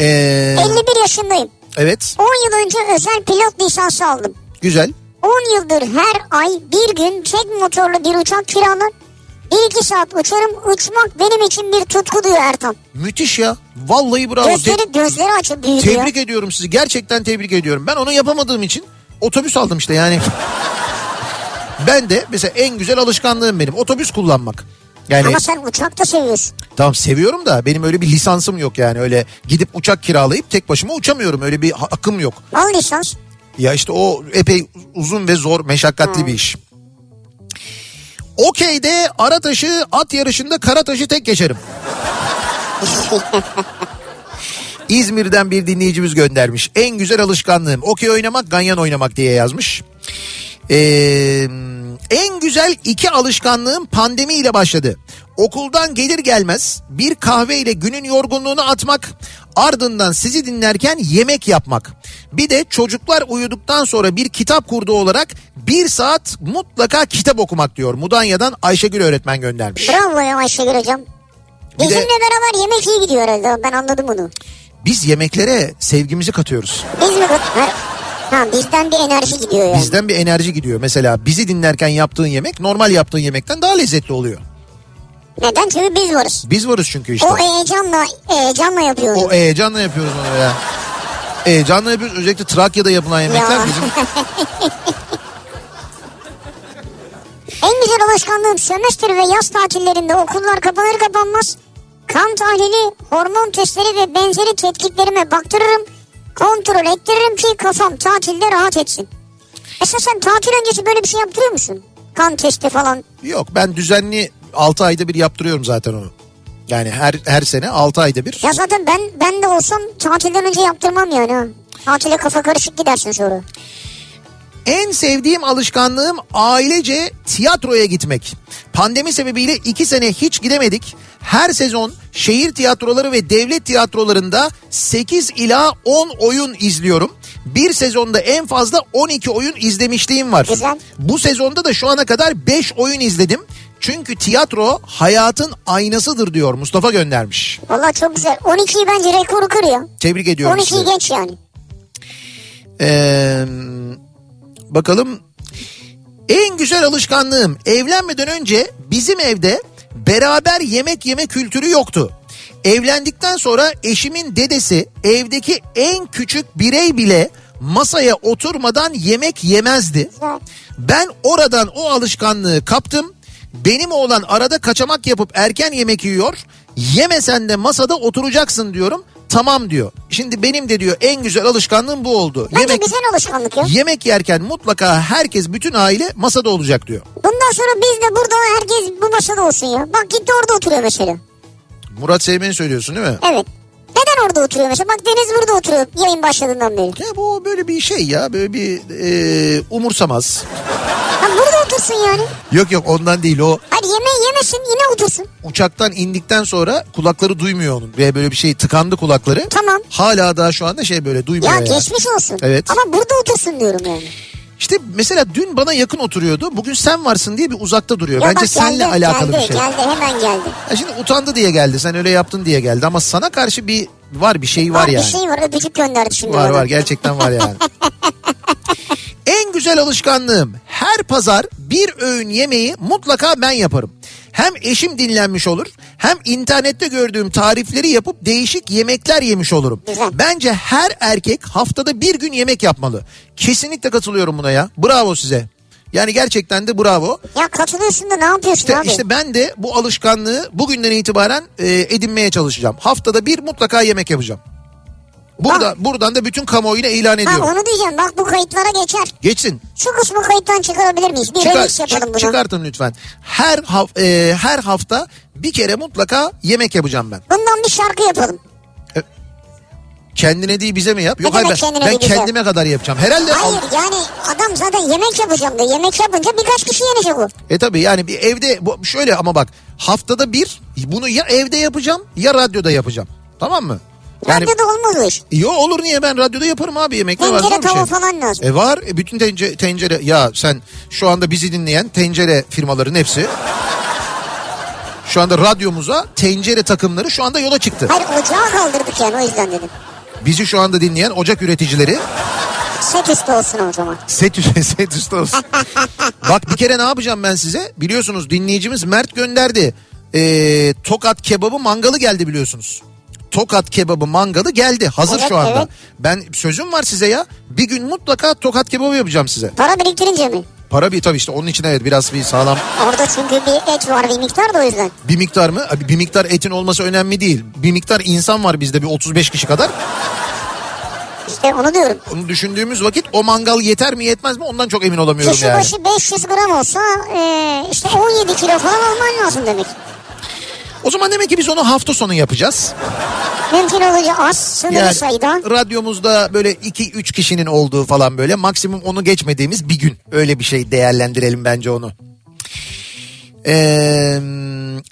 Ee, 51 yaşındayım. Evet 10 yıl önce özel pilot lisansı aldım. güzel. 10 yıldır her ay bir gün tek motorlu bir uçak kiralar. 1-2 saat uçarım. Uçmak benim için bir tutku diyor Ertan. Müthiş ya. Vallahi bravo. Te- Gözleri, gözleri açıp büyüdü ya. tebrik ediyorum sizi. Gerçekten tebrik ediyorum. Ben onu yapamadığım için otobüs aldım işte yani. ben de mesela en güzel alışkanlığım benim otobüs kullanmak. Yani Ama sen uçak da seviyorsun. tamam seviyorum da benim öyle bir lisansım yok yani öyle gidip uçak kiralayıp tek başıma uçamıyorum öyle bir hakkım yok. Al lisans. Ya işte o epey uzun ve zor meşakkatli bir iş. Okey'de ara taşı at yarışında kara taşı tek geçerim. İzmir'den bir dinleyicimiz göndermiş. En güzel alışkanlığım okey oynamak, ganyan oynamak diye yazmış. Ee, en güzel iki alışkanlığım pandemiyle başladı. Okuldan gelir gelmez bir kahve ile günün yorgunluğunu atmak, ardından sizi dinlerken yemek yapmak. Bir de çocuklar uyuduktan sonra bir kitap kurdu olarak bir saat mutlaka kitap okumak diyor. Mudanya'dan Ayşegül öğretmen göndermiş. Bravo ya Ayşegül hocam. Bir de- Bizimle beraber yemek iyi gidiyor herhalde ben anladım onu. Biz yemeklere sevgimizi katıyoruz. Biz mi? Ha, ha bizden bir enerji gidiyor yani. Bizden bir enerji gidiyor. Mesela bizi dinlerken yaptığın yemek normal yaptığın yemekten daha lezzetli oluyor. Neden? Çünkü biz varız. Biz varız çünkü işte. O heyecanla, heyecanla yapıyoruz. O heyecanla yapıyoruz onu ya. Heyecanla yapıyoruz. Özellikle Trakya'da yapılan yemekler Ya. bizim En güzel alışkanlığım sömestr ve yaz tatillerinde okullar kapanır kapanmaz kan tahlili, hormon testleri ve benzeri tetkiklerime baktırırım. Kontrol ettiririm ki kafam tatilde rahat etsin. Mesela sen tatil öncesi böyle bir şey yaptırıyor musun? Kan testi falan. yok. Ben düzenli 6 ayda bir yaptırıyorum zaten onu. Yani her her sene 6 ayda bir. Ya zaten ben ben de olsam tatilden önce yaptırmam yani. Tatile kafa karışık gidersin sonra. En sevdiğim alışkanlığım ailece tiyatroya gitmek. Pandemi sebebiyle iki sene hiç gidemedik. Her sezon şehir tiyatroları ve devlet tiyatrolarında 8 ila 10 oyun izliyorum. Bir sezonda en fazla 12 oyun izlemişliğim var. Güzel. Bu sezonda da şu ana kadar 5 oyun izledim. Çünkü tiyatro hayatın aynasıdır diyor Mustafa göndermiş. Valla çok güzel. 12'yi bence rekoru kırıyor. Tebrik ediyorum 12'yi sizi. geç yani. Ee, bakalım en güzel alışkanlığım evlenmeden önce bizim evde beraber yemek yeme kültürü yoktu. Evlendikten sonra eşimin dedesi evdeki en küçük birey bile masaya oturmadan yemek yemezdi. Ben oradan o alışkanlığı kaptım. Benim oğlan arada kaçamak yapıp erken yemek yiyor. Yemesen de masada oturacaksın diyorum. Tamam diyor. Şimdi benim de diyor en güzel alışkanlığım bu oldu. Bence Yemek güzel alışkanlık ya. yemek yerken mutlaka herkes bütün aile masada olacak diyor. Bundan sonra biz de burada herkes bu masada olsun ya. Bak gitti orada oturuyor mesela. Murat Seymen'i söylüyorsun değil mi? Evet. Neden orada oturuyor mesela? Bak Deniz burada oturuyor yayın başladığından beri. Ya bu böyle bir şey ya böyle bir e, umursamaz. Ha burada otursun yani. Yok yok ondan değil o Hadi yemeği yemesin yine otursun. uçaktan indikten sonra kulakları duymuyor onun. Ve böyle bir şey tıkandı kulakları. Tamam. Hala daha şu anda şey böyle duymuyor Ya yani. geçmiş olsun. Evet. Ama burada otursun diyorum yani. İşte mesela dün bana yakın oturuyordu. Bugün sen varsın diye bir uzakta duruyor. Ya Bence bak geldi, alakalı geldi, bir şey. Geldi hemen geldi. Ya şimdi utandı diye geldi. Sen öyle yaptın diye geldi. Ama sana karşı bir var bir şey var, Var yani. bir şey var öpücük gönderdi şimdi Var bana. var gerçekten var yani. en güzel alışkanlığım her pazar bir öğün yemeği mutlaka ben yaparım. Hem eşim dinlenmiş olur hem internette gördüğüm tarifleri yapıp değişik yemekler yemiş olurum. Güzel. Bence her erkek haftada bir gün yemek yapmalı. Kesinlikle katılıyorum buna ya. Bravo size. Yani gerçekten de bravo. Ya katılıyorsun da ne yapıyorsun İşte, abi? işte ben de bu alışkanlığı bugünden itibaren e, edinmeye çalışacağım. Haftada bir mutlaka yemek yapacağım. Burada buradan da bütün kamuoyuna ilan ha ediyorum. onu diyeceğim bak bu kayıtlara geçer. Geçsin. Şu kısmı kayıttan çıkarabilir miyiz? Bir Çıkar, yapalım çık- bunu. çıkartın lütfen. Her haf- e, her hafta bir kere mutlaka yemek yapacağım ben. Bundan bir şarkı yapalım. Kendine değil bize mi yap? Yok Ne hayır ben, ben bize? kendime kadar yapacağım. Herhalde al- Hayır yani adam zaten yemek yapacağım diyor. Yemek yapınca birkaç kişi yenecek o. E tabii yani bir evde bu, şöyle ama bak haftada bir bunu ya evde yapacağım ya radyoda yapacağım. Tamam mı? Yani Radyoda olmaz o iş. Yo olur niye ben radyoda yaparım abi yemekler var. Tencere bir tava şey. falan lazım. E var e bütün tencere, tencere ya sen şu anda bizi dinleyen tencere firmaların hepsi şu anda radyomuza tencere takımları şu anda yola çıktı. Hayır ocağı kaldırdık yani o yüzden dedim. Bizi şu anda dinleyen ocak üreticileri Set üstü olsun o zaman. set, üstü- set üstü olsun. Bak bir kere ne yapacağım ben size? Biliyorsunuz dinleyicimiz Mert gönderdi. Ee, Tokat kebabı mangalı geldi biliyorsunuz. Tokat kebabı mangalı geldi. Hazır Evet, şu anda. evet. Ben sözüm var size ya. Bir gün mutlaka tokat kebabı yapacağım size. Para biriktirince mi? Para bir tabii işte onun için evet biraz bir sağlam Orada çünkü bir et var bir miktar da o yüzden. bir miktar mı? Abi Bir miktar etin olması önemli değil. Bir miktar insan var bizde bir 35 kişi kadar. İşte onu diyorum. Onu düşündüğümüz vakit o mangal yeter mi yetmez mi ondan çok emin olamıyorum Kişi yani. başı 500 gram olsa e, işte 17 kilo falan alman lazım demek. O zaman demek ki biz onu hafta sonu yapacağız. Mümkün olunca az, sınırlı Yani sayıda. radyomuzda böyle 2-3 kişinin olduğu falan böyle maksimum onu geçmediğimiz bir gün. Öyle bir şey değerlendirelim bence onu. Ee,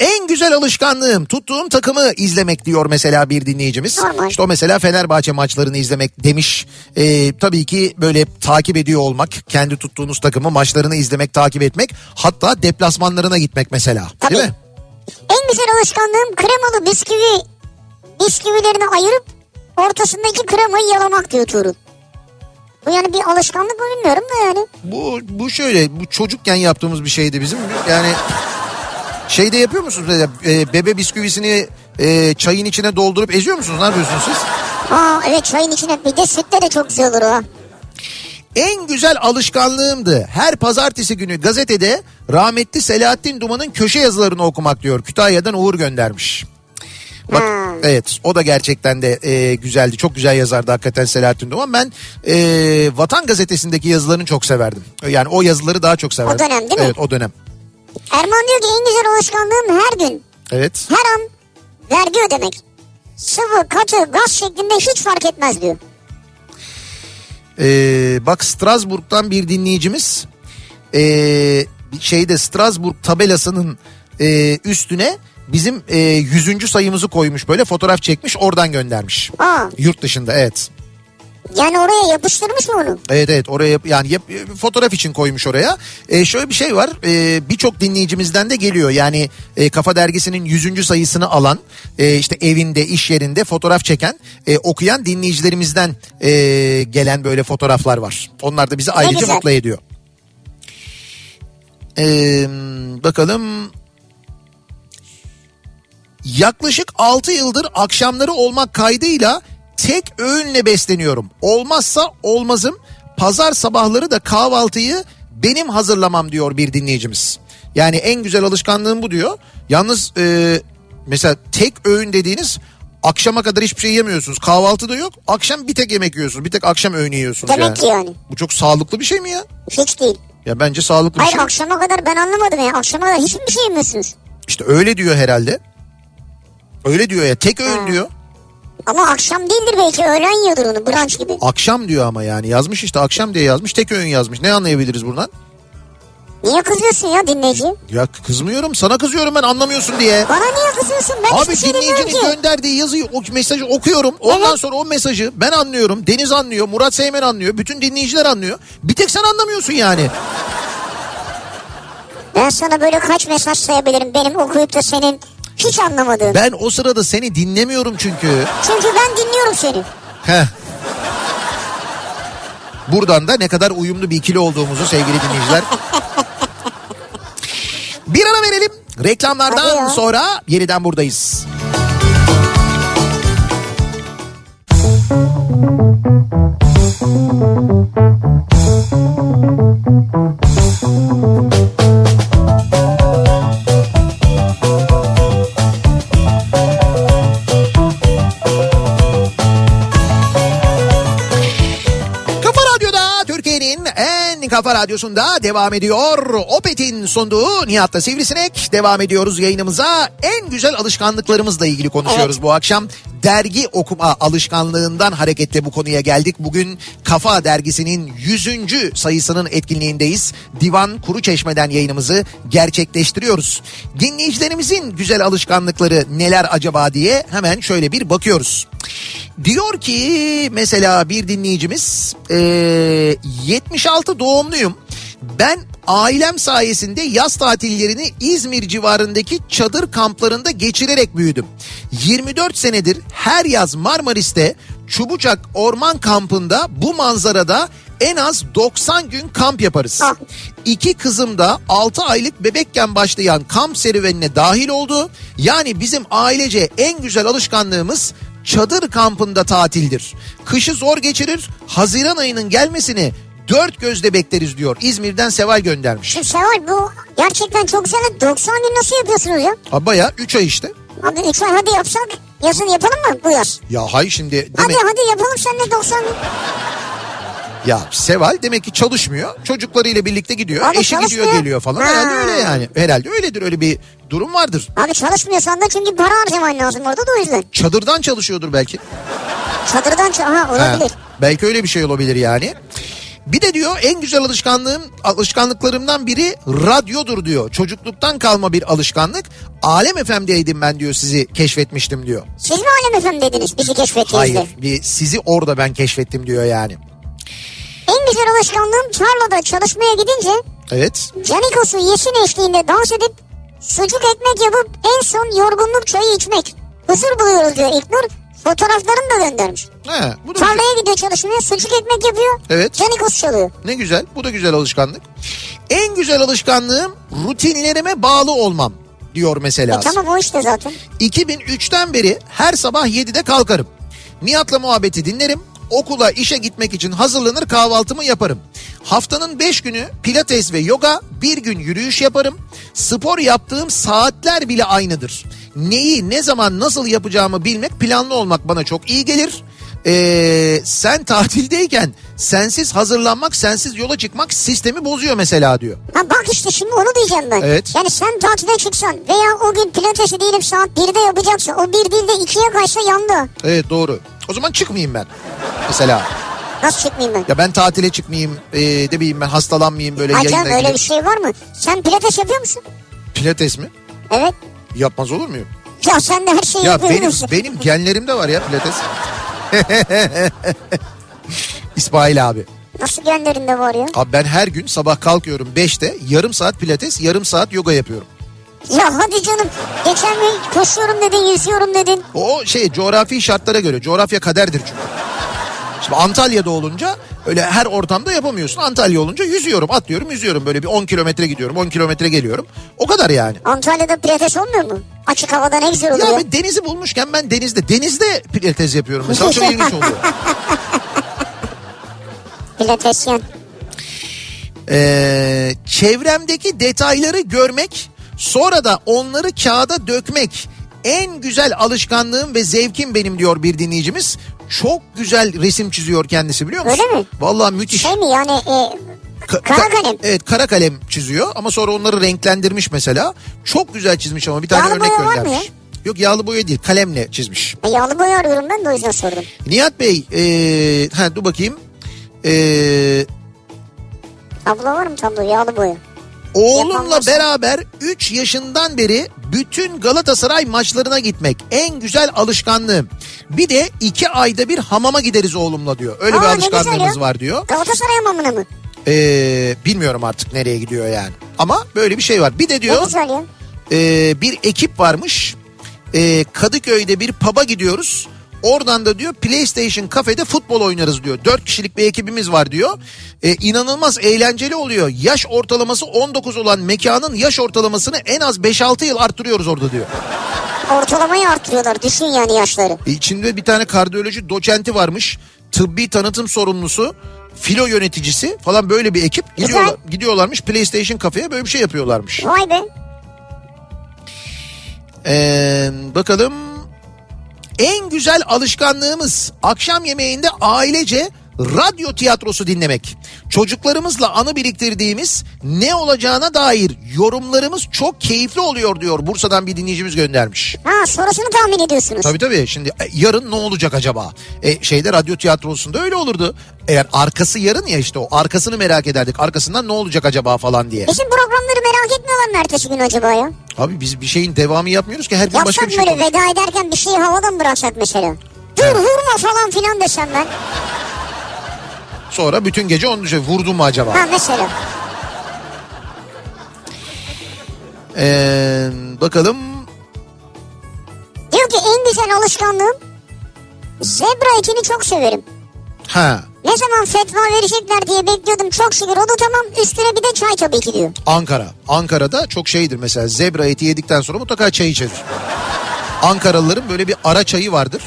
en güzel alışkanlığım tuttuğum takımı izlemek diyor mesela bir dinleyicimiz. Normal. İşte o mesela Fenerbahçe maçlarını izlemek demiş. Ee, tabii ki böyle takip ediyor olmak, kendi tuttuğunuz takımı maçlarını izlemek, takip etmek. Hatta deplasmanlarına gitmek mesela. Tabii. Değil mi? En güzel alışkanlığım kremalı bisküvi bisküvilerini ayırıp ortasındaki kremayı yalamak diyor Tuğrul. Bu yani bir alışkanlık mı bilmiyorum da yani. Bu bu şöyle bu çocukken yaptığımız bir şeydi bizim. Yani şeyde yapıyor musunuz? E, bebe bisküvisini e, çayın içine doldurup eziyor musunuz? Ne yapıyorsunuz siz? Aa evet çayın içine bir de sütle de çok güzel olur o. En güzel alışkanlığımdı. Her pazartesi günü gazetede rahmetli Selahattin Duman'ın köşe yazılarını okumak diyor. Kütahya'dan Uğur göndermiş. Bak Hmm. evet o da gerçekten de e, güzeldi. Çok güzel yazardı hakikaten Selahattin Duman. Ben e, Vatan Gazetesi'ndeki yazılarını çok severdim. Yani o yazıları daha çok severdim. dönem değil mi? Evet o dönem. Erman diyor ki en güzel alışkanlığım her gün Evet. her an vergi ödemek. Sıvı, katı, gaz şeklinde hiç fark etmez diyor. Ee, bak Strasbourg'dan bir dinleyicimiz ee, şeyde Strasbourg tabelasının ee, üstüne bizim ee, 100. sayımızı koymuş böyle fotoğraf çekmiş oradan göndermiş. Aa, Yurt dışında evet. Yani oraya yapıştırmış mı onu? Evet evet oraya yani yap, fotoğraf için koymuş oraya. Ee, şöyle bir şey var ee, birçok dinleyicimizden de geliyor yani ee, Kafa Dergisi'nin 100. sayısını alan ee, işte evinde iş yerinde fotoğraf çeken ee, okuyan dinleyicilerimizden ee, gelen böyle fotoğraflar var. Onlar da bizi ayrıca mutlu ediyor. Ee, bakalım Yaklaşık 6 yıldır akşamları olmak kaydıyla tek öğünle besleniyorum. Olmazsa olmazım. Pazar sabahları da kahvaltıyı benim hazırlamam diyor bir dinleyicimiz. Yani en güzel alışkanlığım bu diyor. Yalnız e, mesela tek öğün dediğiniz akşama kadar hiçbir şey yemiyorsunuz. Kahvaltı da yok. Akşam bir tek yemek yiyorsunuz. Bir tek akşam öğünü yiyorsunuz Demek yani. ki yani. Bu çok sağlıklı bir şey mi ya? Hiç değil. Ya bence sağlıklı bir Hayır şey. akşama kadar ben anlamadım ya. Akşama kadar hiçbir şey yemiyorsunuz. İşte öyle diyor herhalde. Öyle diyor ya tek öğün Ha. diyor. Ama akşam değildir belki öğlen yiyordur onu brunch gibi. Akşam diyor ama yani yazmış işte akşam diye yazmış tek öğün yazmış. Ne anlayabiliriz buradan? Niye kızıyorsun ya dinleyici? Ya kızmıyorum sana kızıyorum ben anlamıyorsun diye. Bana niye kızıyorsun? Ben Abi şey dinleyicinin gönderdiği yazıyı o mesajı okuyorum. Ondan Evet. sonra o mesajı ben anlıyorum. Deniz anlıyor. Murat Seymen anlıyor. Bütün dinleyiciler anlıyor. Bir tek sen anlamıyorsun yani. Ben sana böyle kaç mesaj sayabilirim benim okuyup da senin hiç anlamadığın. Ben o sırada seni dinlemiyorum çünkü. Çünkü ben dinliyorum seni. Heh. Buradan da ne kadar uyumlu bir ikili olduğumuzu sevgili dinleyiciler. bir ara verelim. Reklamlardan sonra yeniden buradayız. Kafa kafa radyosunda devam ediyor. Opet'in sunduğu Nihat'ta Sivrisinek. Devam ediyoruz yayınımıza. En güzel alışkanlıklarımızla ilgili konuşuyoruz bu akşam. Dergi okuma alışkanlığından hareketle bu konuya geldik. Bugün Kafa Dergisi'nin 100. sayısının etkinliğindeyiz. Divan Kuru Çeşme'den yayınımızı gerçekleştiriyoruz. Dinleyicilerimizin güzel alışkanlıkları neler acaba diye hemen şöyle bir bakıyoruz. Diyor ki mesela bir dinleyicimiz eee, 76 doğumluyum. Ben ailem sayesinde yaz tatillerini İzmir civarındaki çadır kamplarında geçirerek büyüdüm. 24 senedir her yaz Marmaris'te Çubucak Orman Kampı'nda bu manzarada en az 90 gün kamp yaparız. İki kızım da 6 aylık bebekken başlayan kamp serüvenine dahil oldu. Yani bizim ailece en güzel alışkanlığımız çadır kampında tatildir. Kışı zor geçirir, Haziran ayının gelmesini dört gözle bekleriz diyor. İzmir'den Seval göndermiş. Şu Seval bu gerçekten çok güzel. 90 gün nasıl yapıyorsunuz ya? Ha baya 3 ay işte. Abi 3 ay hadi yapsak yazın yapalım mı bu yaz? Ya hay şimdi demek Hadi hadi yapalım seninle 90 gün. Ya Seval demek ki çalışmıyor. Çocuklarıyla birlikte gidiyor. Abi Eşi gidiyor geliyor falan. Ha. Herhalde öyle yani. Herhalde öyledir öyle bir durum vardır. Abi çalışmıyorsan da çünkü para harcaman lazım orada da o yüzden. Çadırdan çalışıyordur belki. Çadırdan ça- ha Ha, olabilir. belki öyle bir şey olabilir yani. Bir de diyor en güzel alışkanlığım alışkanlıklarımdan biri radyodur diyor. Çocukluktan kalma bir alışkanlık. Alem FM'deydim ben diyor sizi keşfetmiştim diyor. Siz mi Alem Efem dediniz bizi keşfettiğinizde? Hayır bir sizi orada ben keşfettim diyor yani. En güzel alışkanlığım tarlada çalışmaya gidince Evet. Canikos'u yeşil eşliğinde dans edip sucuk ekmek yapıp en son yorgunluk çayı içmek. Huzur buluyoruz diyor İlknur. Fotoğraflarını da göndermiş. He, bu da Tarlaya gidiyor çalışmaya sucuk ekmek yapıyor. Evet. Canikos çalıyor. Ne güzel. Bu da güzel alışkanlık. En güzel alışkanlığım rutinlerime bağlı olmam diyor mesela. E tamam o işte zaten. 2003'ten beri her sabah 7'de kalkarım. Nihat'la muhabbeti dinlerim. Okula, işe gitmek için hazırlanır kahvaltımı yaparım. Haftanın 5 günü pilates ve yoga, bir gün yürüyüş yaparım. Spor yaptığım saatler bile aynıdır. Neyi, ne zaman, nasıl yapacağımı bilmek, planlı olmak bana çok iyi gelir. Ee, sen tatildeyken sensiz hazırlanmak, sensiz yola çıkmak sistemi bozuyor mesela diyor. Ha bak işte şimdi onu diyeceğim ben. Evet. Yani sen tatile çıksan veya o gün pilatesi diyelim saat 1'de yapacaksa o 1 değil de 2'ye kaçsa yandı. Evet doğru. O zaman çıkmayayım ben. Mesela. Nasıl çıkmayayım ben? Ya ben tatile çıkmayayım, ee, de bileyim ben hastalanmayayım böyle Ha yayına öyle gidip- bir şey var mı? Sen pilates yapıyor musun? Pilates mi? Evet. Yapmaz olur muyum? Ya sen de her şeyi Ya benim musun? benim genlerimde var ya pilates. İsmail abi. Nasıl gönderinde var ya? Abi ben her gün sabah kalkıyorum 5'te yarım saat pilates yarım saat yoga yapıyorum. Ya hadi canım. Geçen gün koşuyorum dedin, yüzüyorum dedin. O şey coğrafi şartlara göre coğrafya kaderdir çünkü. Şimdi Antalya'da olunca öyle her ortamda yapamıyorsun. Antalya olunca yüzüyorum, atlıyorum, yüzüyorum. Böyle bir 10 kilometre gidiyorum, 10 kilometre geliyorum. O kadar yani. Antalya'da pilates olmuyor mu? Açık havada ne güzel oluyor. Ya ben denizi bulmuşken ben denizde, denizde pilates yapıyorum. Mesela çok ilginç oluyor. Pilatesyen. Ee, çevremdeki detayları görmek, sonra da onları kağıda dökmek en güzel alışkanlığım ve zevkim benim diyor bir dinleyicimiz. Çok güzel resim çiziyor kendisi biliyor musun? Öyle mi? Vallahi müthiş. Şey mi yani e, Ka- kara ka- kalem. Evet kara kalem çiziyor ama sonra onları renklendirmiş mesela. Çok güzel çizmiş ama bir tane Yağlı örnek boya var mı göndermiş. Yok yağlı boya değil kalemle çizmiş. e, yağlı boya arıyorum ben de o yüzden sordum. Nihat Bey ee, ha, dur bakayım. Ee, Tablo var mı tablo yağlı boya? Oğlumla beraber 3 yaşından beri bütün Galatasaray maçlarına gitmek en güzel alışkanlığım. Bir de 2 ayda bir hamama gideriz oğlumla diyor. Öyle bir Aa, güzel alışkanlığımız var diyor. Galatasaray hamamına mı? Ee, bilmiyorum artık nereye gidiyor yani. Ama böyle bir şey var. Bir de diyor e, bir ekip varmış. E, Kadıköy'de bir pub'a gidiyoruz. Oradan da diyor PlayStation kafede futbol oynarız diyor. 4 kişilik bir ekibimiz var diyor. E, inanılmaz eğlenceli oluyor. Yaş ortalaması 19 olan mekanın yaş ortalamasını en az 5-6 yıl arttırıyoruz orada diyor. Ortalamayı artırıyorlar düşün yani yaşları. E, içinde bir tane kardiyoloji doçenti varmış. Tıbbi tanıtım sorumlusu. Filo yöneticisi falan böyle bir ekip gidiyorlar, gidiyorlarmış PlayStation kafeye böyle bir şey yapıyorlarmış. Vay be. Ee, bakalım. En güzel alışkanlığımız akşam yemeğinde ailece radyo tiyatrosu dinlemek. Çocuklarımızla anı biriktirdiğimiz ne olacağına dair yorumlarımız çok keyifli oluyor diyor. Bursa'dan bir dinleyicimiz göndermiş. Ha sonrasını tahmin ediyorsunuz. Tabii tabii şimdi e, yarın ne olacak acaba? E, şeyde radyo tiyatrosunda öyle olurdu. Eğer arkası yarın ya işte o arkasını merak ederdik. Arkasından ne olacak acaba falan diye. Bizim programları merak etmiyorlar mı ertesi gün acaba ya? Abi biz bir şeyin devamı yapmıyoruz ki her gün başka Yapsak bir şey böyle veda ederken bir şeyi havada mı bıraksak mesela? Dur vurma falan filan desem ben. Sonra bütün gece onu düşün. Vurdu mu acaba? Ha mesela. Ee, bakalım. Diyor ki en güzel alışkanlığım zebra etini çok severim. Ha Ne zaman fetva verecekler diye bekliyordum çok şükür oldu tamam üstüne bir de çay tabii ki diyor. Ankara. Ankara'da çok şeydir mesela zebra eti yedikten sonra mutlaka çay içeriz. Ankaralıların böyle bir ara çayı vardır.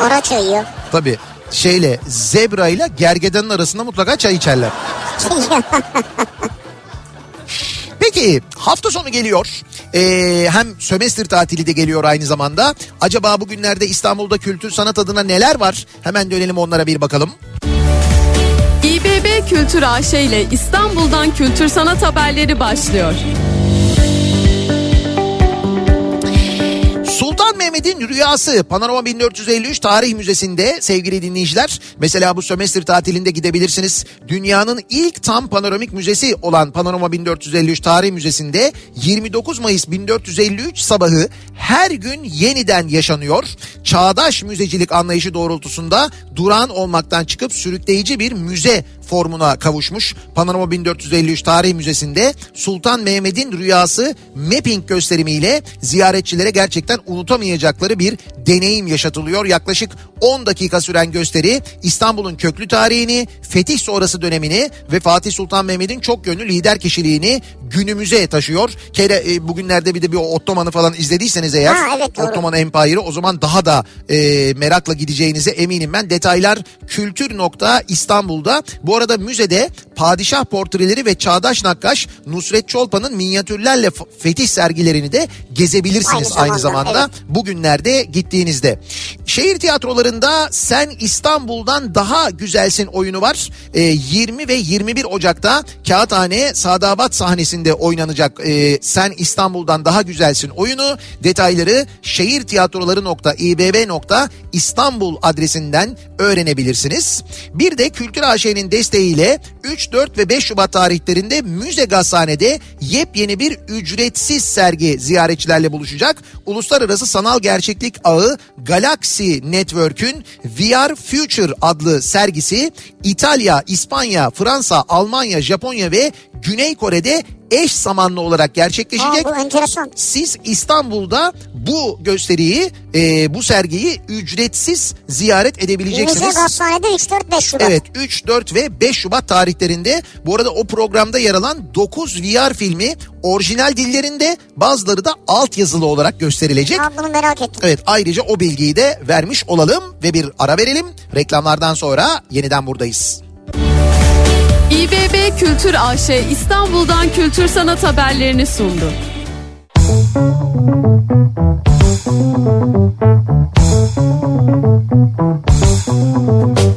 Ara çayı. Tabii şeyle zebra ile gergedanın arasında mutlaka çay içerler. Peki hafta sonu geliyor. Ee, hem sömestr tatili de geliyor aynı zamanda. Acaba bugünlerde İstanbul'da kültür sanat adına neler var? Hemen dönelim onlara bir bakalım. İBB Kültür AŞ ile İstanbul'dan kültür sanat haberleri başlıyor. Sultan Mehmet'in Rüyası Panorama 1453 Tarih Müzesi'nde sevgili dinleyiciler mesela bu sömestr tatilinde gidebilirsiniz. Dünyanın ilk tam panoramik müzesi olan Panorama 1453 Tarih Müzesi'nde 29 Mayıs 1453 sabahı her gün yeniden yaşanıyor. Çağdaş müzecilik anlayışı doğrultusunda durağan olmaktan çıkıp sürükleyici bir müze formuna kavuşmuş. Panorama 1453 Tarih Müzesi'nde Sultan Mehmet'in rüyası mapping gösterimiyle ziyaretçilere gerçekten unutamayacakları bir deneyim yaşatılıyor. Yaklaşık 10 dakika süren gösteri İstanbul'un köklü tarihini, fetih sonrası dönemini ve Fatih Sultan Mehmet'in çok yönlü lider kişiliğini günümüze taşıyor. Kere e, bugünlerde bir de bir Ottoman'ı falan izlediyseniz eğer Ha, evet, doğru. Ottoman Empire'ı o zaman daha da e, merakla gideceğinize eminim ben. Detaylar Kültür Nokta İstanbul'da. Bu arada müzede padişah portreleri ve çağdaş nakkaş Nusret Çolpan'ın minyatürlerle fetih sergilerini de gezebilirsiniz Aynı aynı zamanda, zamanda bugünlerde gittiğinizde. Şehir tiyatrolarında Sen İstanbul'dan Daha Güzelsin oyunu var. E, 20 ve 21 Ocak'ta Kağıthane Sadabat sahnesinde oynanacak e, Sen İstanbul'dan Daha Güzelsin oyunu. Detayları şehirtiyatroları.ibb.istanbul adresinden öğrenebilirsiniz. Bir de Kültür AŞ'nin desteğiyle 3, 4 ve 5 Şubat tarihlerinde Müze Gazhane'de yepyeni bir ücretsiz sergi ziyaretçilerle buluşacak. Uluslararası Sanal Gerçeklik Ağı Galaxy Network'ün VR Future adlı sergisi İtalya, İspanya, Fransa, Almanya, Japonya ve Güney Kore'de eş zamanlı olarak Aa, gerçekleşecek. bu enteresan. Siz İstanbul'da bu gösteriyi, e, bu sergiyi ücretsiz ziyaret Müze edebileceksiniz. Gazhane'de 3-4-5 Şubat. Evet 3, 4 ve 5 Şubat tarihlerinde bu arada o programda yer alan 9 VR filmi orijinal dillerinde bazıları da altyazılı olarak gösterilecek. Ha, bunu merak ettim. Evet ayrıca o bilgiyi de vermiş olalım ve bir ara verelim. Reklamlardan sonra yeniden buradayız. İBB Kültür AŞ İstanbul'dan kültür sanat haberlerini sundu. Kafa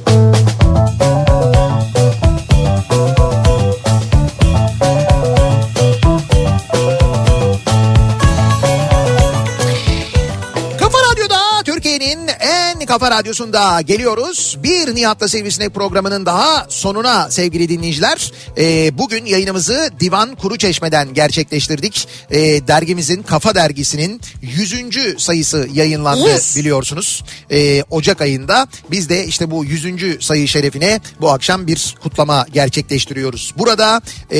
kafa radyosunda geliyoruz. Bir Nihat'la Sivrisinek programının daha sonuna sevgili dinleyiciler. Ee, bugün yayınımızı Divan Kuruçeşme'den gerçekleştirdik. Ee, dergimizin Kafa Dergisi'nin 100. sayısı yayınlandı Yes. biliyorsunuz. Ee, Ocak ayında biz de işte bu 100. sayı şerefine bu akşam bir kutlama gerçekleştiriyoruz. Burada e,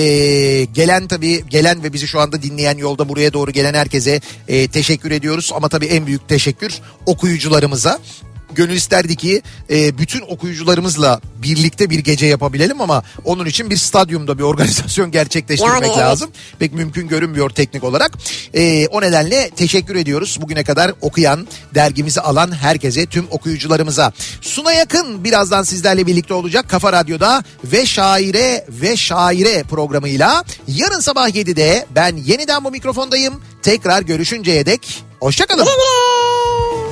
gelen tabii gelen ve bizi şu anda dinleyen yolda buraya doğru gelen herkese e, teşekkür ediyoruz. Ama tabii en büyük teşekkür okuyucularımıza. Gönül isterdi ki e, bütün okuyucularımızla birlikte bir gece yapabilelim ama onun için bir stadyumda bir organizasyon gerçekleştirmek Yani evet. lazım. Pek mümkün görünmüyor teknik olarak. E, o nedenle teşekkür ediyoruz bugüne kadar okuyan, dergimizi alan herkese, tüm okuyucularımıza. Suna yakın birazdan sizlerle birlikte olacak Kafa Radyo'da ve Şaire ve Şaire programıyla. Yarın sabah 7'de ben yeniden bu mikrofondayım. Tekrar görüşünceye dek hoşçakalın. Güle güle.